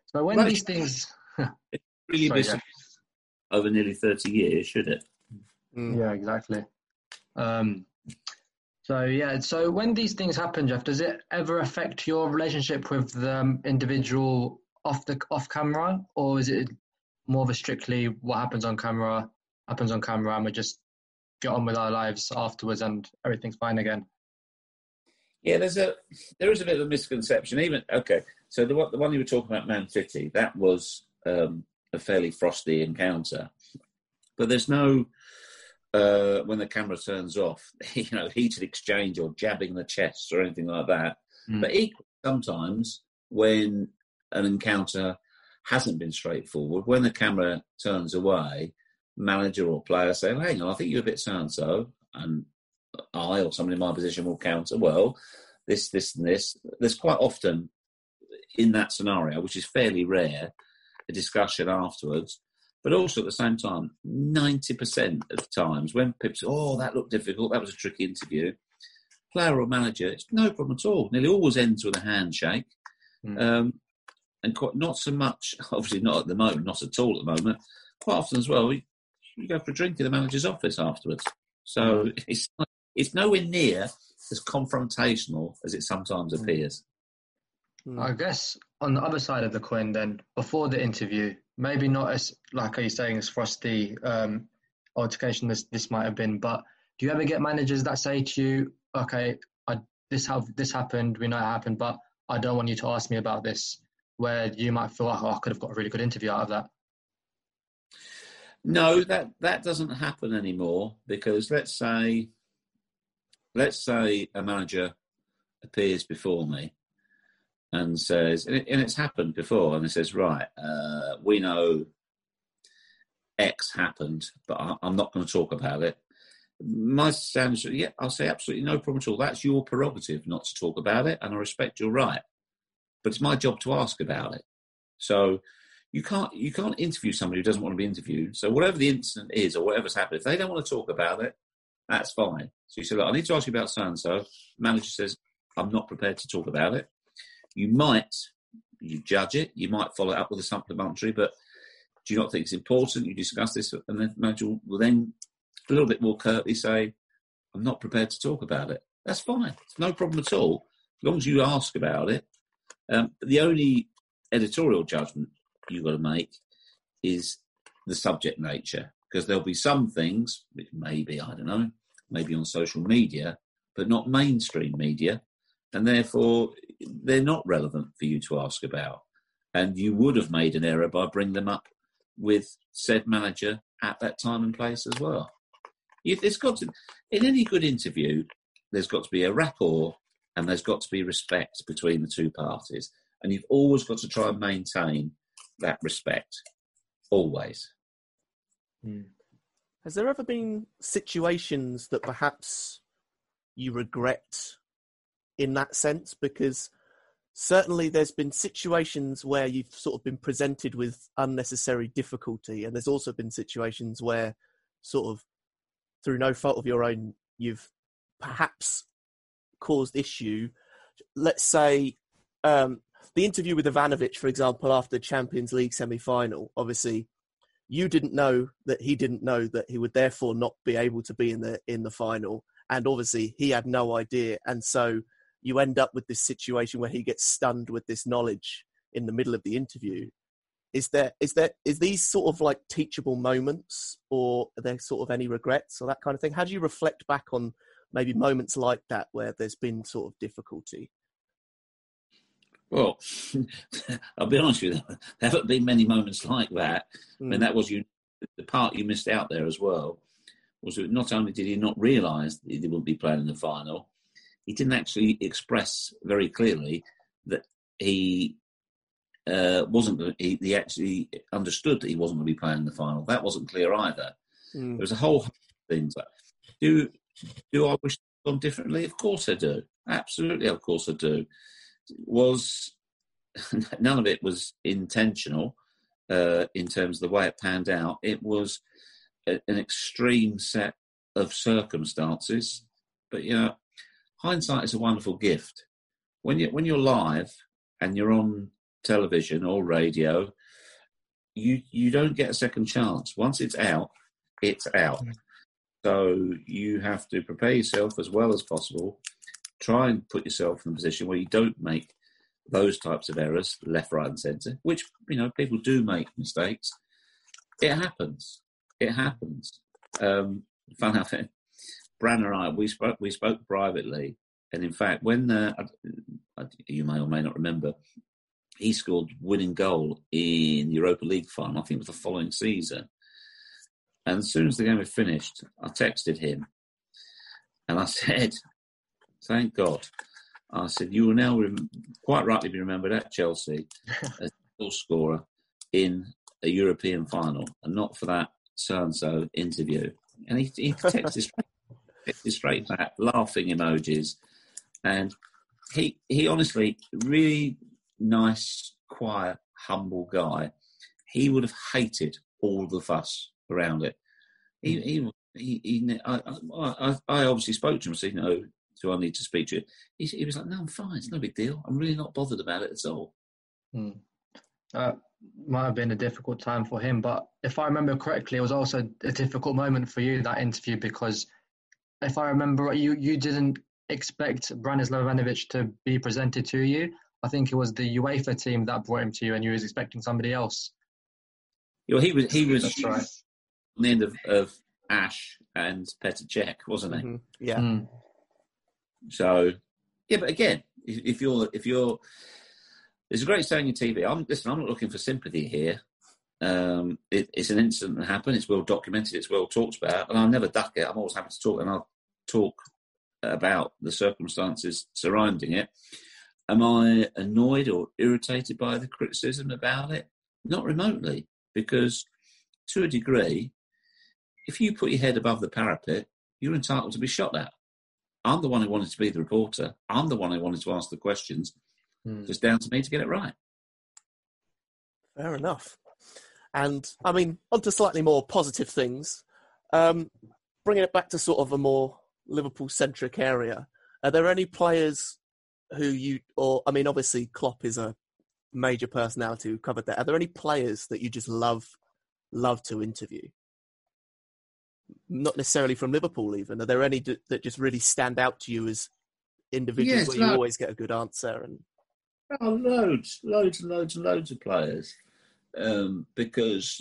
so when these things, really Sorry, yeah. over nearly thirty years, should it? Mm. Yeah, exactly. Um, so yeah, so when these things happen, Geoff, does it ever affect your relationship with the individual off the off camera, or is it more of a strictly what happens on camera happens on camera, and we just get on with our lives afterwards, and everything's fine again? Yeah, there's a there is a bit of a misconception. Even okay, so the the one you were talking about, Man City, that was um, a fairly frosty encounter, but there's no uh, when the camera turns off, you know, heated exchange or jabbing the chest or anything like that. Mm. But equally, sometimes when an encounter hasn't been straightforward, when the camera turns away, manager or player say, well, "Hang on, I think you're a bit so and so," and I or somebody in my position will counter, "Well, this, this, and this." There's quite often in that scenario, which is fairly rare, a discussion afterwards but also at the same time, 90% of times when people say, oh, that looked difficult, that was a tricky interview, player or manager, it's no problem at all. Nearly always ends with a handshake. Mm. Um, and quite, not so much, obviously not at the moment, not at all at the moment. Quite often as well, you go for a drink in the manager's office afterwards. So it's it's nowhere near as confrontational as it sometimes Mm. appears. I guess on the other side of the coin, then before the interview, maybe not as like are you saying as frosty um, altercation this this might have been, but do you ever get managers that say to you, "Okay, I, this have this happened, we know it happened, but I don't want you to ask me about this," where you might feel, "Oh, I could have got a really good interview out of that." No, that that doesn't happen anymore because let's say let's say a manager appears before me and says, and, it, and it's happened before, and it says, right, uh, we know X happened, but I, I'm not going to talk about it. My stance, yeah, I'll say absolutely no problem at all. That's your prerogative not to talk about it, and I respect your right. But it's my job to ask about it. So you can't you can't interview somebody who doesn't want to be interviewed. So whatever the incident is or whatever's happened, if they don't want to talk about it, that's fine. So you say, look, I need to ask you about so and so. Manager says, I'm not prepared to talk about it. You might you judge it, you might follow it up with a supplementary, but do you not think it's important? You discuss this, and then manager will then a little bit more curtly say, I'm not prepared to talk about it. That's fine. It's no problem at all, as long as you ask about it. Um, the only editorial judgment you've got to make is the subject nature, because there'll be some things, which maybe, I don't know, maybe on social media, but not mainstream media, and therefore they're not relevant for you to ask about. And you would have made an error by bringing them up with said manager at that time and place as well. There's got to, in any good interview, there's got to be a rapport and there's got to be respect between the two parties. And you've always got to try and maintain that respect. Always. Hmm. Has there ever been situations that perhaps you regret in that sense? Because certainly there's been situations where you've sort of been presented with unnecessary difficulty, and there's also been situations where, sort of, through no fault of your own, you've perhaps caused issue. Let's say um, the interview with Ivanovic, for example, after the Champions League semi final, obviously you didn't know that he didn't know that he would therefore not be able to be in the in the final and obviously he had no idea and so you end up with this situation where he gets stunned with this knowledge in the middle of the interview is there is there is these sort of like teachable moments or are there sort of any regrets or that kind of thing how do you reflect back on maybe moments like that where there's been sort of difficulty Well, I'll be honest with you, there haven't been many moments like that. I mean, Mm. that was you. The part you missed out there as well was that not only did he not realise that he wouldn't be playing in the final, he didn't actually express very clearly that he uh, wasn't. He, he actually understood that he wasn't going to be playing in the final. That wasn't clear either. Mm. There was a whole host of things. Like, do do I wish gone differently? Of course I do. Absolutely, of course I do. Was none of it was intentional uh, in terms of the way it panned out. It was a, an extreme set of circumstances. But you know, hindsight is a wonderful gift. When you when you're live and you're on television or radio, you you don't get a second chance. Once it's out, it's out. So you have to prepare yourself as well as possible. Try and put yourself in a position where you don't make those types of errors, left, right, and centre. Which you know people do make mistakes. It happens. It happens. Um, fun enough, Bran and I we spoke we spoke privately, and in fact, when uh, you may or may not remember, he scored winning goal in the Europa League final. I think it was the following season. And as soon as the game had finished, I texted him and I said, Thank God. I said, You will now rem- quite rightly be remembered at Chelsea as goal scorer in a European final and not for that so and so interview. And he, he texted straight back, laughing emojis. And he, he honestly, really nice, quiet, humble guy. He would have hated all the fuss around it. He, he, he, he I, I, I obviously spoke to him, said, "No, do I need to speak to you?" He, he was like, "No, I'm fine. It's no big deal. I'm really not bothered about it at all." Hmm. Uh, might have been a difficult time for him. But if I remember correctly, it was also a difficult moment for you that interview because if I remember, you you didn't expect Branislav Ivanovic to be presented to you. I think it was the UEFA team that brought him to you, and you was expecting somebody else. Yeah, he was he was That's right. on the end of, of Ash and Petr Cech, wasn't he? Mhm. Yeah. Mm. So, yeah, but again, if, if you're if you're there's a great saying on TV. I'm listen. I'm not looking for sympathy here. Um, it, it's an incident that happened. It's well documented. It's well talked about, and I'll never duck it. I'm always happy to talk, and I'll talk about the circumstances surrounding it. Am I annoyed or irritated by the criticism about it? Not remotely, because to a degree, if you put your head above the parapet, you're entitled to be shot at. I'm the one who wanted to be the reporter. I'm the one who wanted to ask the questions. Mm. It's down to me to get it right. Fair enough. And I mean, on to slightly more positive things. Um, bringing it back to sort of a more Liverpool centric area, are there any players who you, or I mean, obviously Klopp is a major personality who covered that. Are there any players that you just love, love to interview? Not necessarily from Liverpool, even. Are there any d- that just really stand out to you as individuals Yes, where you always get a good answer? And Oh, loads, loads and loads and loads of players. Um, because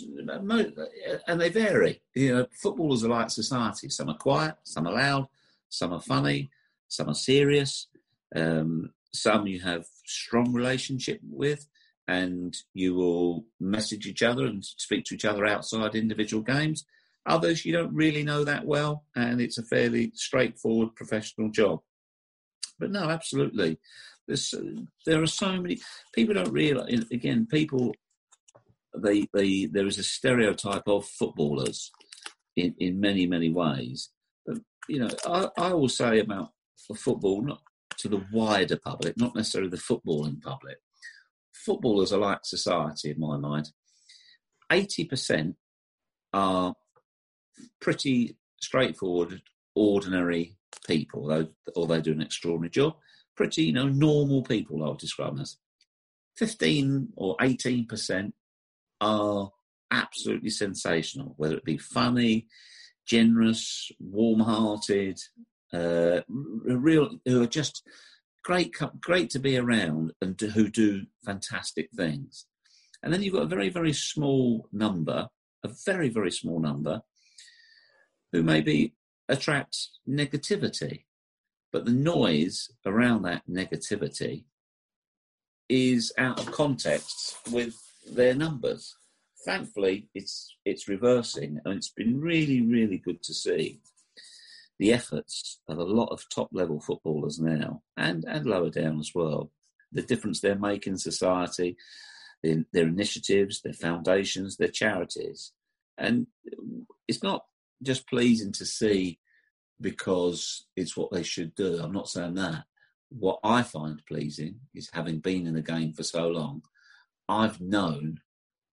and they vary. You know, footballers are like society. Some are quiet, some are loud, some are funny, some are serious. Um, some you have strong relationship with, and you will message each other and speak to each other outside individual games. Others you don't really know that well, and it's a fairly straightforward professional job. But no, absolutely. There's, there are so many people don't realize. Again, people they they there is a stereotype of footballers in, in many many ways. You know, I, I will say about football, not to the wider public, not necessarily the footballing public. Footballers are like society in my mind. Eighty percent are pretty straightforward, ordinary people, though although they do an extraordinary job. Pretty, you know, normal people. I would describe them as. Fifteen or eighteen percent are absolutely sensational, whether it be funny, generous, warm-hearted, uh, real who are just great, great to be around, and do, who do fantastic things. And then you've got a very, very small number, a very, very small number, who maybe attract negativity, but the noise around that negativity is out of context with their numbers. Thankfully, it's it's reversing, and it's been really, really good to see the efforts of a lot of top level footballers now, and and lower down as well. The difference they're making in society, their, their initiatives, their foundations, their charities, and it's not just pleasing to see because it's what they should do. I'm not saying that. What I find pleasing is having been in the game for so long, I've known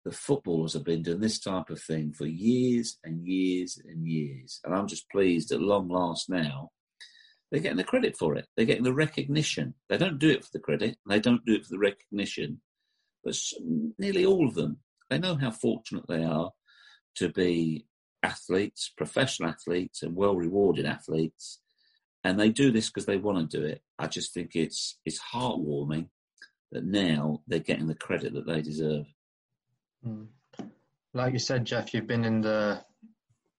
the footballers have been doing this type of thing for years and years and years. And I'm just pleased at long last now, they're getting the credit for it. They're getting the recognition. They don't do it for the credit, they don't do it for the recognition. But nearly all of them, they know how fortunate they are to be athletes, professional athletes, and well rewarded athletes. And they do this because they want to do it. I just think it's it's heartwarming that now they're getting the credit that they deserve. Mm. Like you said, Geoff, you've been in the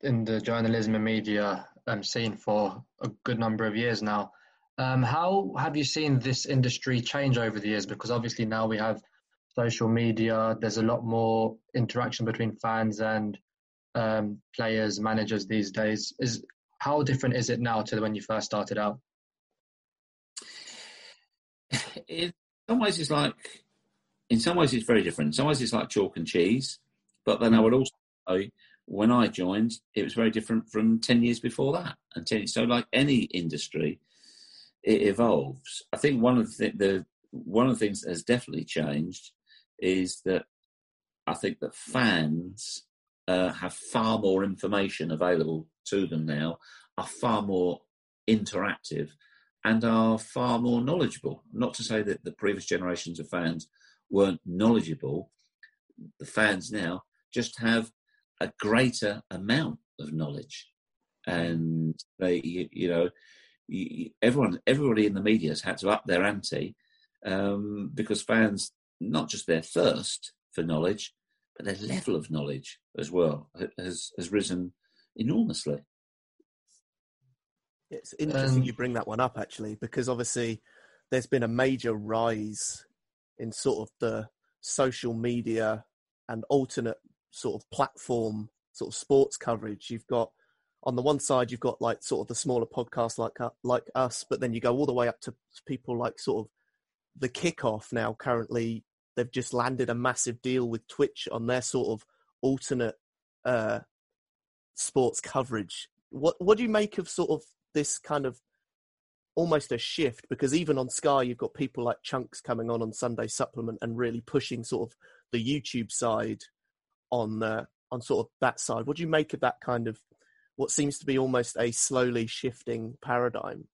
in the journalism and media um, scene for a good number of years now. Um, how have you seen this industry change over the years? Because obviously now we have social media. There's a lot more interaction between fans and um, players, managers these days. Is how different is it now to when you first started out? in some ways it's like in some ways it's very different. In some ways it's like chalk and cheese. But then i would also say when i joined it was very different from 10 years before that. And 10, so like any industry it evolves. I think one of the, the one of the things that has definitely changed is that i think that fans uh, have far more information available to them now are far more interactive and are far more knowledgeable. Not to say that the previous generations of fans weren't knowledgeable, the fans now just have a greater amount of knowledge, and they, you, you know, everyone, everybody in the media has had to up their ante um, because fans, not just their thirst for knowledge, but their level of knowledge as well has has risen enormously. It's interesting um, you bring that one up actually, because obviously there's been a major rise in sort of the social media and alternate sort of platform sort of sports coverage. You've got on the one side you've got like sort of the smaller podcasts like uh, like us, but then you go all the way up to people like sort of the kickoff now. Currently, they've just landed a massive deal with Twitch on their sort of alternate uh, sports coverage. What what do you make of sort of this kind of almost a shift because even on Sky you've got people like Chunkz coming on on Sunday Supplement and really pushing sort of the YouTube side on uh, on sort of that side. What do you make of that kind of what seems to be almost a slowly shifting paradigm?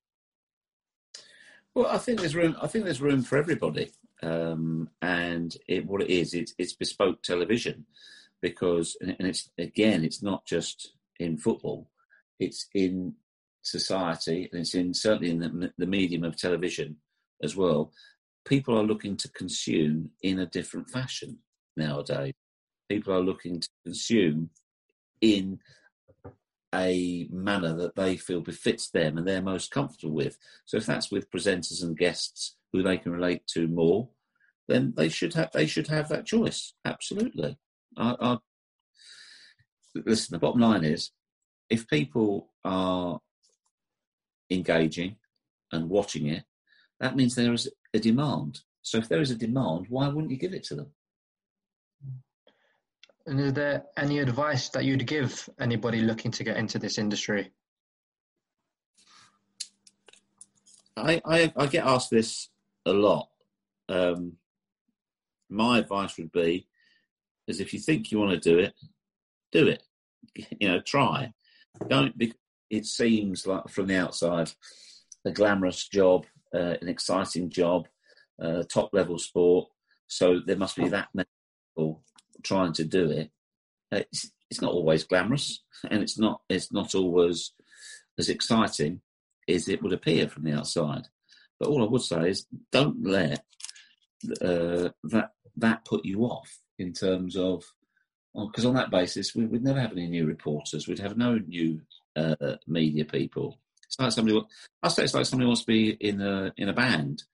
Well, I think there's room. I think there's room for everybody, um, and it, what it is, it's, it's bespoke television because, and it's again, it's not just in football; it's in society, and it's in certainly in the, the medium of television as well. People are looking to consume in a different fashion nowadays. People are looking to consume in a manner that they feel befits them and they're most comfortable with. So if that's with presenters and guests who they can relate to more, then they should have they should have that choice. Absolutely. I, I, listen, the bottom line is, if people are engaging and watching it, that means there is a demand. So if there is a demand, why wouldn't you give it to them? And is there any advice that you'd give anybody looking to get into this industry? I, I, I get asked this a lot. Um, my advice would be is if you think you want to do it, do it. You know, try. Don't because it seems like from the outside a glamorous job, uh, an exciting job, uh, top level sport. So there must be that many people trying to do it. Uh, it's, it's not always glamorous, and it's not it's not always as exciting as it would appear from the outside. But all I would say is don't let uh, that that put you off in terms of because on that basis we would never have any new reporters. We'd have no new uh, media people. It's like somebody. I say it's like somebody wants to be in a in a band,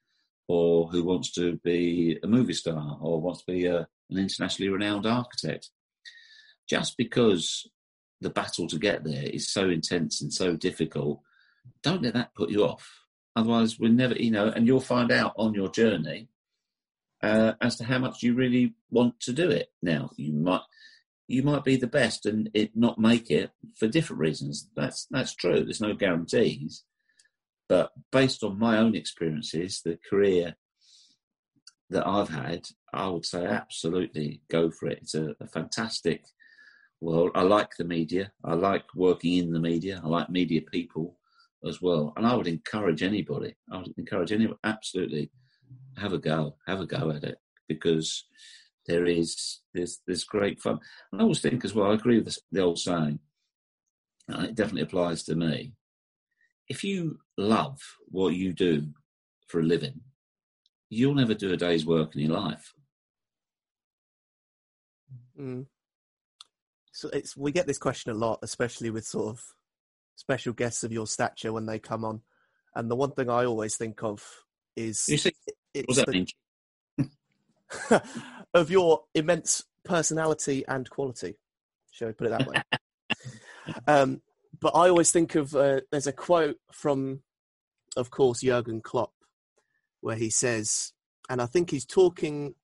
or who wants to be a movie star, or wants to be a, an internationally renowned architect. Just because the battle to get there is so intense and so difficult, don't let that put you off. Otherwise, we'll never, you know, and you'll find out on your journey uh, as to how much you really want to do it. Now, you might you might be the best and it not make it for different reasons. That's that's true. There's no guarantees. But based on my own experiences, the career that I've had, I would say absolutely go for it. It's a, a fantastic world. I like the media. I like working in the media. I like media people as well. And I would encourage anybody, I would encourage anyone, absolutely have a go, have a go at it because there is there's there's great fun. And I always think as well. I agree with the old saying. And it definitely applies to me. If you love what you do for a living, you'll never do a day's work in your life. Mm. So it's we get this question a lot, especially with sort of special guests of your stature when they come on. And the one thing I always think of is you see, that the, mean? of your immense personality and quality. Shall we put it that way? um, but I always think of uh, there's a quote from, of course, Jurgen Klopp, where he says, and I think he's talking.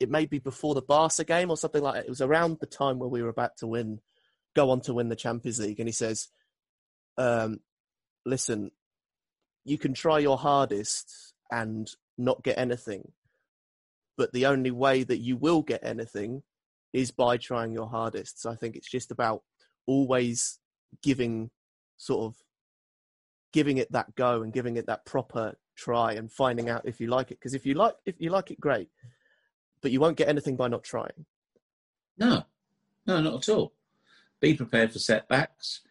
It may be before the Barca game or something like that. It was around the time where we were about to win, go on to win the Champions League, and he says, um, "Listen, you can try your hardest and not get anything, but the only way that you will get anything is by trying your hardest. So I think it's just about always giving sort of giving it that go and giving it that proper try and finding out if you like it. Because if you like if you like it, great. but you won't get anything by not trying. No, no, not at all. Be prepared for setbacks.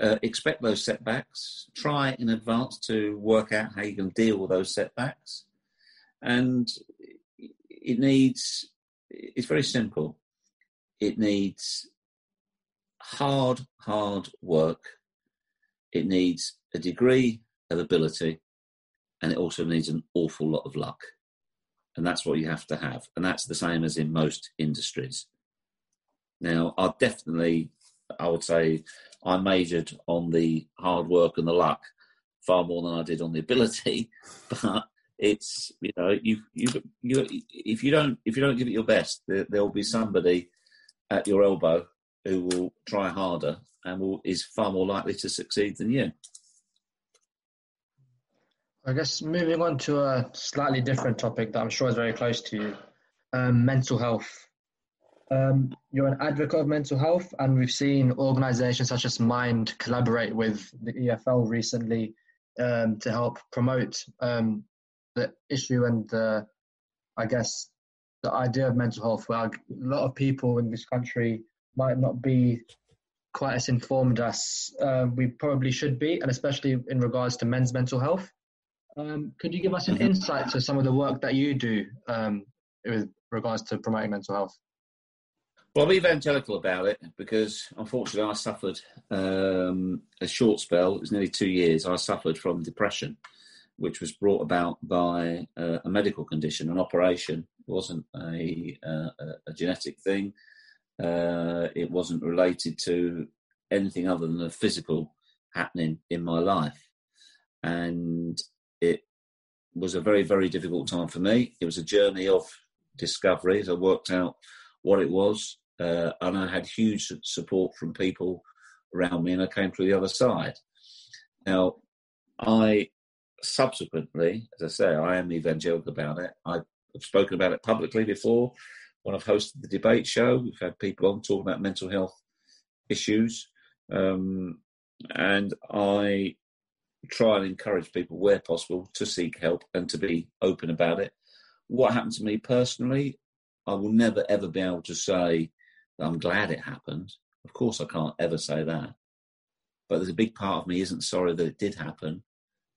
Uh, expect those setbacks. Try in advance to work out how you can deal with those setbacks. And it needs, it's very simple. It needs hard, hard work. It needs a degree of ability. And it also needs an awful lot of luck. And that's what you have to have. And that's the same as in most industries. Now, I definitely, I would say, I majored on the hard work and the luck far more than I did on the ability. But it's you know you you you if you don't if you don't give it your best, there, there will be somebody at your elbow who will try harder and will is far more likely to succeed than you. I guess moving on to a slightly different topic that I'm sure is very close to you, um, mental health. Um, you're an advocate of mental health, and we've seen organisations such as Mind collaborate with the EFL recently um, to help promote um, the issue and the, I guess, the idea of mental health. Where a lot of people in this country might not be quite as informed as uh, we probably should be, and especially in regards to men's mental health. Um, could you give us an mm-hmm. insight to some of the work that you do um, with regards to promoting mental health? Well, I'm evangelical about it because unfortunately I suffered um, a short spell, it was nearly two years, I suffered from depression, which was brought about by uh, a medical condition, an operation. It wasn't a, uh, a genetic thing, uh, it wasn't related to anything other than a physical happening in my life. And it was a very, very difficult time for me. It was a journey of discovery as I worked out what it was uh, and I had huge support from people around me, and I came through the other side. Now, I subsequently, as I say, I am evangelical about it. I've spoken about it publicly before when I've hosted the debate show. We've had people on talking about mental health issues, um, and I try and encourage people where possible to seek help and to be open about it. What happened to me personally, I will never ever be able to say I'm glad it happened. Of course, I can't ever say that. But there's a big part of me isn't sorry that it did happen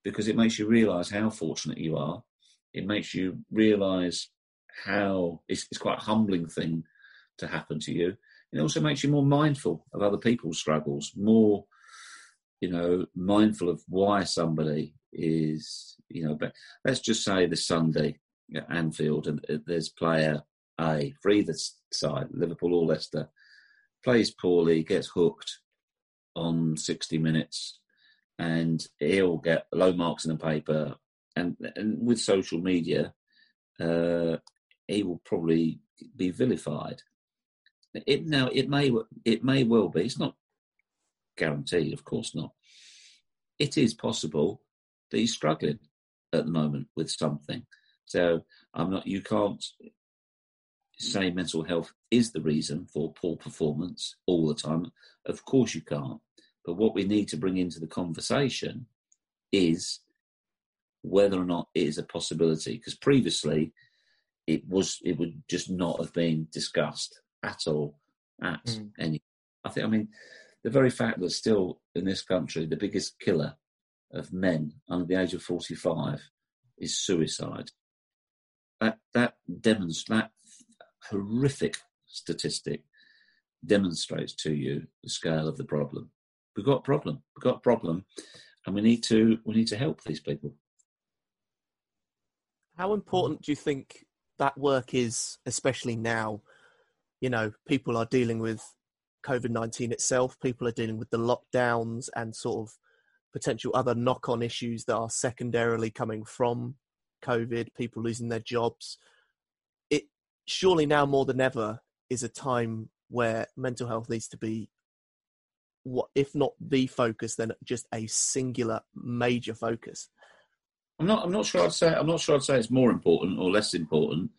because it makes you realize how fortunate you are. It makes you realize how it's, it's quite a humbling thing to happen to you. It also makes you more mindful of other people's struggles, more, you know, mindful of why somebody is, you know, but let's just say this Sunday at Anfield and uh, there's player a for either side, Liverpool or Leicester, plays poorly, gets hooked on 60 minutes, and he'll get low marks in the paper. And, and with social media, uh, he will probably be vilified. It now it may it may well be. It's not guaranteed, of course not. It is possible that he's struggling at the moment with something. So I'm not. You can't say mental health is the reason for poor performance all the time. Of course, you can't. But what we need to bring into the conversation is whether or not it is a possibility. Because previously, it was it would just not have been discussed at all at mm. any. I think. I mean, the very fact that still in this country the biggest killer of men under the age of forty-five is suicide. That that demonstrates that horrific statistic demonstrates to you the scale of the problem. We've got a problem. We've got a problem, and we need to we need to help these people. How important do you think that work is, especially now? You know, people are dealing with COVID nineteen itself. People are dealing with the lockdowns and sort of potential other knock on issues that are secondarily coming from COVID. People losing their jobs It surely now more than ever is a time where mental health needs to be what if not the focus then just a singular major focus? I'm not i'm not sure i'd say i'm not sure i'd say it's more important or less important.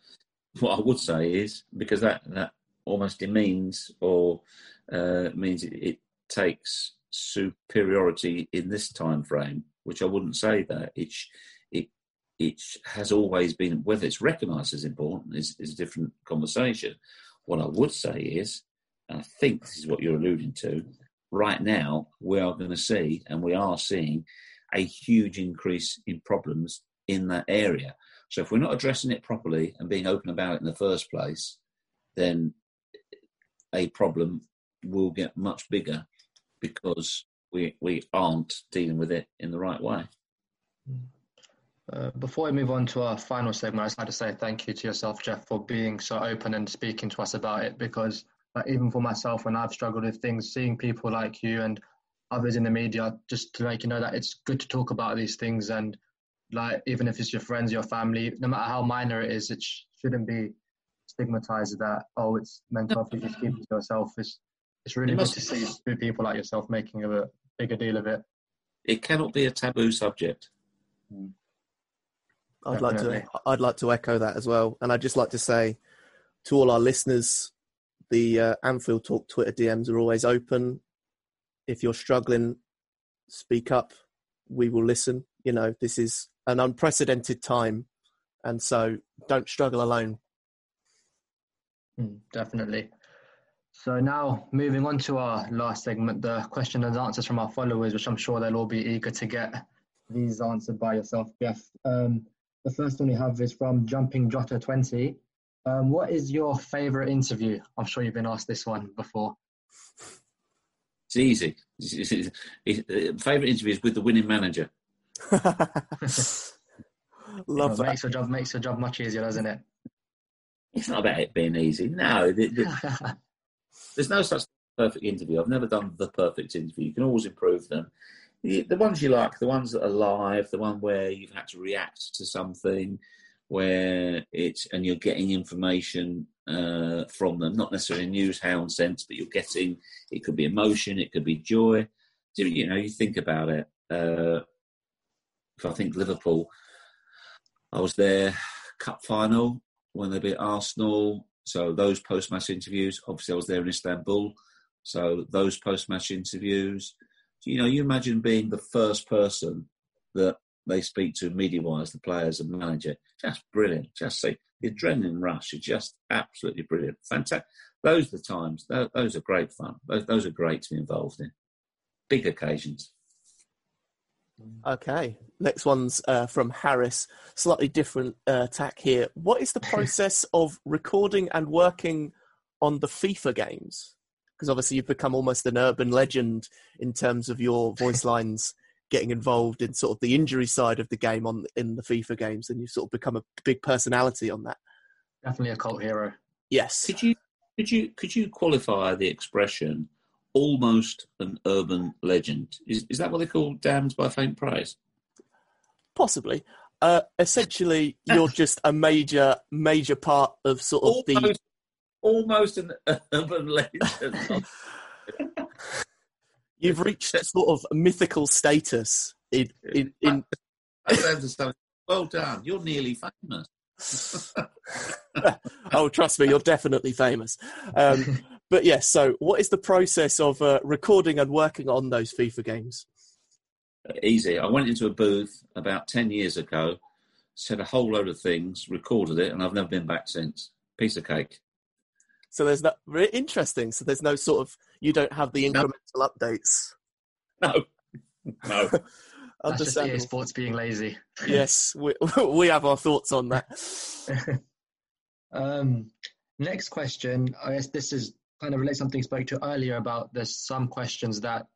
What i would say is because that that almost demeans or uh, means it, it takes superiority in this time frame which i wouldn't say that. It it it has always been, whether it's recognised as important is, is a different conversation. What I would say is, and I think this is what you're alluding to, right now we are going to see, and we are seeing, a huge increase in problems in that area. So if we're not addressing it properly and being open about it in the first place, then a problem will get much bigger because we we aren't dealing with it in the right way. Uh, before we move on to our final segment, I just like to say thank you to yourself, Geoff, for being so open and speaking to us about it. Because uh, even for myself, when I've struggled with things, seeing people like you and others in the media, just to make you know that it's good to talk about these things, and like even if it's your friends, your family, no matter how minor it is, it sh- shouldn't be stigmatized that oh, it's mental health. You just keep it to yourself. It's it's really it good to see people like yourself making a bigger deal of it. It cannot be a taboo subject. I'd like to I'd like to echo that as well, and I'd just like to say to all our listeners, the uh, Anfield Talk Twitter DMs are always open. If you're struggling, speak up. We will listen. You know, this is an unprecedented time, and so don't struggle alone. Mm, definitely. So now moving on to our last segment, the question and answers from our followers, which I'm sure they'll all be eager to get these answered by yourself, Geoff. Um, the first one we have is from Jumping Jota 20. Um, what is your favourite interview? I'm sure you've been asked this one before. It's easy. Favourite interview is with the winning manager. Love that. Makes your job makes your job much easier, doesn't it? It's not about it being easy. No, the, the, there's no such perfect interview. I've never done the perfect interview. You can always improve them the, the ones you like, the ones that are live, the one where you've had to react to something, where it's and you're getting information uh, from them, not necessarily news hound sense, but you're getting it could be emotion, it could be joy. Do You know, you think about it. Uh, if I think Liverpool, I was there cup final when they beat Arsenal. So those post match interviews, obviously I was there in Istanbul. So those post match interviews, you know, you imagine being the first person that they speak to media wise, the players and manager. Just brilliant. Just see the adrenaline rush is just absolutely brilliant. Fantastic. Those are the times. Those are great fun. Those, those are great to be involved in. Big occasions. Okay, next one's uh, from Harris. Slightly different uh, tack here. What is the process of recording and working on the FIFA games? because obviously you've become almost an urban legend in terms of your voice lines getting involved in sort of the injury side of the game on in the FIFA games, and you've sort of become a big personality on that. Definitely a cult hero. Yes. Could you could you could you qualify the expression almost an urban legend? Is is that what they call damned by faint praise? Possibly. Uh, essentially, you're just a major major part of sort of almost, the almost an urban legend. You've reached that sort of mythical status in in. in... well done. You're nearly famous. oh, trust me, you're definitely famous. Um, but yes, so what is the process of uh, recording and working on those FIFA games? Easy. I went into a booth about 10 years ago, said a whole load of things, recorded it, and I've never been back since. Piece of cake. So there's no very interesting. So there's no sort of you don't have the incremental no. updates. No, no. That's just EA Sports being lazy. yes, we we have our thoughts on that. um, next question. I guess this is kind of relates to something you spoke to earlier about. There's some questions that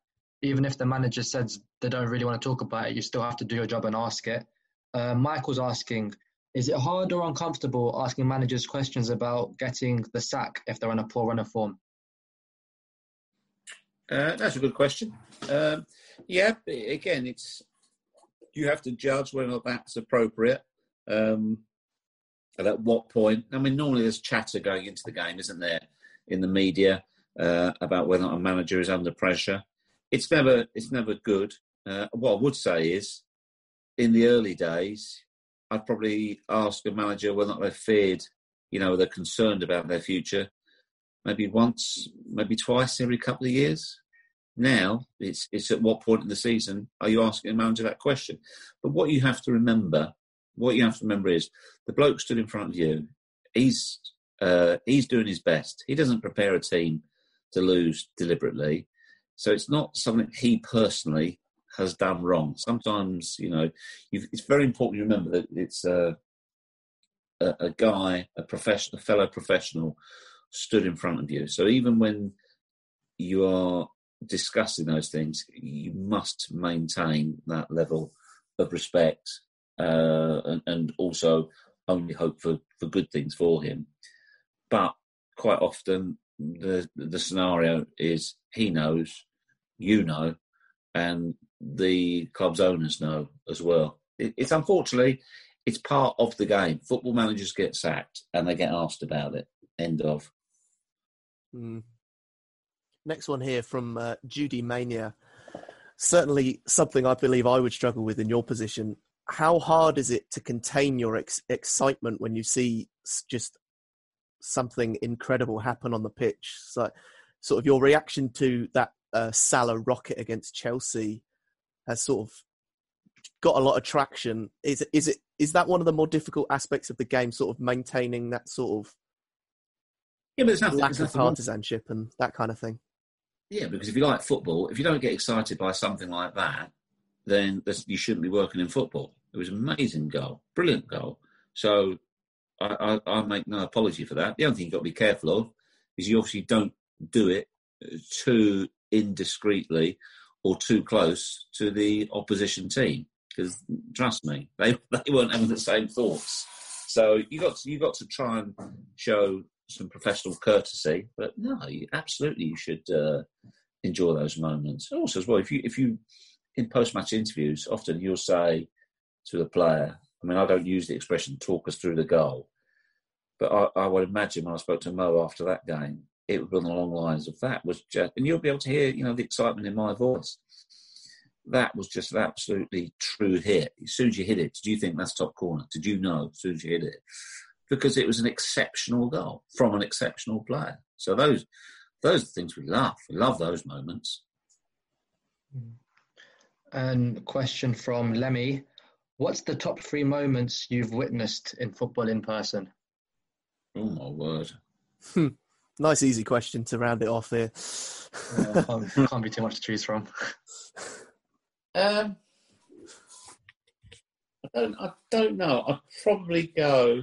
even if the manager says they don't really want to talk about it, you still have to do your job and ask it. Uh, Michael's asking, is it hard or uncomfortable asking managers questions about getting the sack if they're on a poor run of form? Uh, that's a good question. Um, yeah, again, it's you have to judge whether that's appropriate. Um, and at what point? I mean, normally there's chatter going into the game, isn't there, in the media uh, about whether a manager is under pressure. It's never, it's never good. Uh, what I would say is, in the early days, I'd probably ask a manager whether or not they feared, you know, they're concerned about their future. Maybe once, maybe twice every couple of years. Now it's it's at what point in the season are you asking a manager that question? But what you have to remember what you have to remember is the bloke stood in front of you. He's uh, he's doing his best. He doesn't prepare a team to lose deliberately, so it's not something he personally has done wrong. Sometimes, you know, it's very important to remember that it's a, a, a guy, a professional, a fellow professional, stood in front of you. So even when you are discussing those things, you must maintain that level of respect uh, and, and, also only hope for, for good things for him. But quite often, the the scenario is he knows, you know, and the club's owners know as well. It, it's unfortunately it's part of the game. Football managers get sacked and they get asked about it. End of. Mm. Next one here from uh, Judy Mania. Certainly something I believe I would struggle with in your position. How hard is it to contain your ex- excitement when you see just something incredible happen on the pitch? So, sort of your reaction to that uh, Salah rocket against Chelsea has sort of got a lot of traction. Is is it is that one of the more difficult aspects of the game? Sort of maintaining that sort of yeah, but it's nothing, lack it's of partisanship and that kind of thing. Yeah, because if you like football, if you don't get excited by something like that, then you shouldn't be working in football. It was an amazing goal, brilliant goal. So I, I, I make no apology for that. The only thing you've got to be careful of is you obviously don't do it too indiscreetly or too close to the opposition team. Because trust me, they they weren't having the same thoughts. So you got to, you got to try and show some professional courtesy. But no, you, absolutely, you should uh, enjoy those moments. Also, as well, if you if you in post match interviews, often you'll say to the player. I mean, I don't use the expression "talk us through the goal," but I, I would imagine when I spoke to Mo after that game, it would be on the long lines of that was just, and you'll be able to hear, you know, the excitement in my voice. That was just an absolutely true hit. As soon as you hit it, did you think that's top corner? Did you know as soon as you hit it? Because it was an exceptional goal from an exceptional player. So those those are things we love. We love those moments. And question from Lemmy: What's the top three moments you've witnessed in football in person? Oh my word! Hmm. nice, easy question to round it off here. yeah, can't, can't, be too much to choose from. Um, I don't. I don't know. I'd probably go.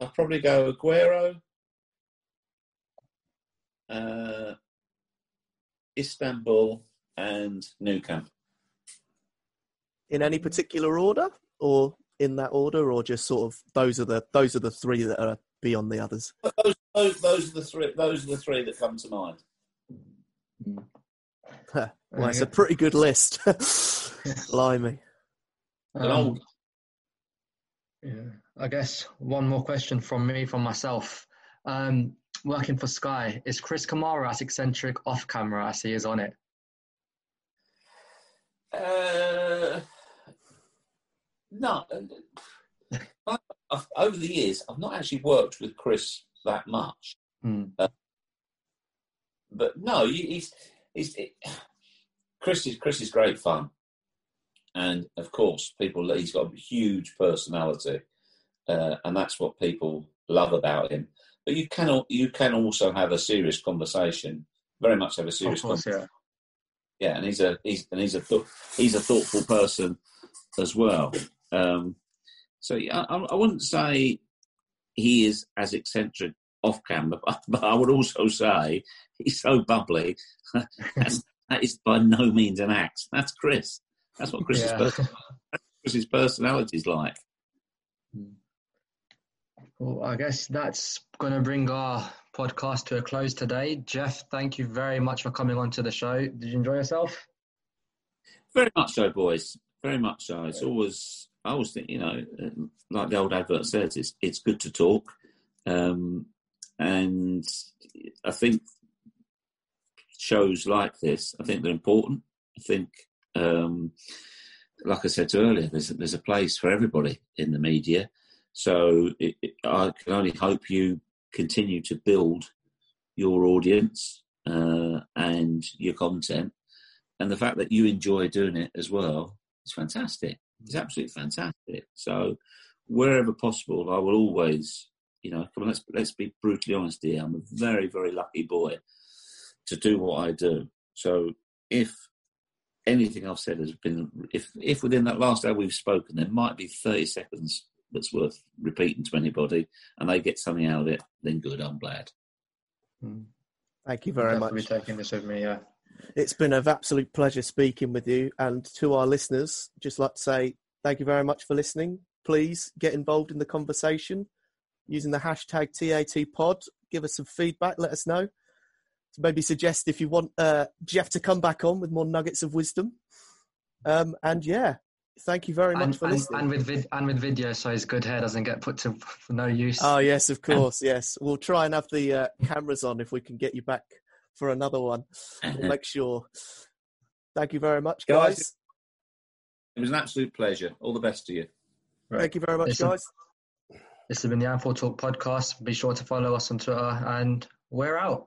I'd probably go Aguero, uh, Istanbul, and Nou Camp. In any particular order, or in that order, or just sort of those are the those are the three that are beyond the others. Those, those, those are the three. Those are the three that come to mind. well, it's a pretty good list. Blimey. Um, yeah. I guess one more question from me, from myself. Um, working for Sky, is Chris Kamara as eccentric off camera as he is on it? Uh, no. I, over the years, I've not actually worked with Chris that much. Mm. Uh, but no, he's, he's it, Chris is Chris is great fun, and of course, people he's got a huge personality, uh, and that's what people love about him. But you can you can also have a serious conversation. Very much have a serious course, conversation. Yeah. yeah, and he's a he's and he's a he's a thoughtful person as well. Um, so yeah, I, I, wouldn't say he is as eccentric off camera, but, but I would also say he's so bubbly. that is by no means an act. That's Chris. That's what Chris's, yeah. Chris's personality is like. Hmm. Well, I guess that's going to bring our podcast to a close today. Geoff, thank you very much for coming on to the show. Did you enjoy yourself? Very much so, boys. Very much so. It's always, I always think, you know, like the old advert says, it's it's good to talk, um, and I think shows like this, I think they're important. I think, um, like I said earlier, there's there's a place for everybody in the media. So it, it, I can only hope you continue to build your audience uh, and your content, and the fact that you enjoy doing it as well is fantastic. It's absolutely fantastic. So wherever possible, I will always, you know, come on, let's let's be brutally honest here. I'm a very very lucky boy to do what I do. So if anything I've said has been, if if within that last hour we've spoken, there might be 30 seconds that's worth repeating to anybody, and they get something out of it, then good. I'm glad. Hmm. Thank you very much for taking this with me. Yeah. It's been an absolute pleasure speaking with you. And to our listeners, just like to say thank you very much for listening. Please get involved in the conversation using the hashtag TATPod. Give us some feedback. Let us know. To maybe suggest if you want uh, Geoff to come back on with more nuggets of wisdom. Um, and yeah, thank you very much And, for and, listening. and with vid- and with video, so his good hair doesn't get put to for no use. Oh yes, of course, yes. We'll try and have the uh, cameras on if we can get you back for another one. We'll make sure. Thank you very much, Guys, guys. It was an absolute pleasure. All the best to you. Right. Thank you very much, Listen, guys. This has been the Anfield Talk podcast. Be sure to follow us on Twitter, and we're out.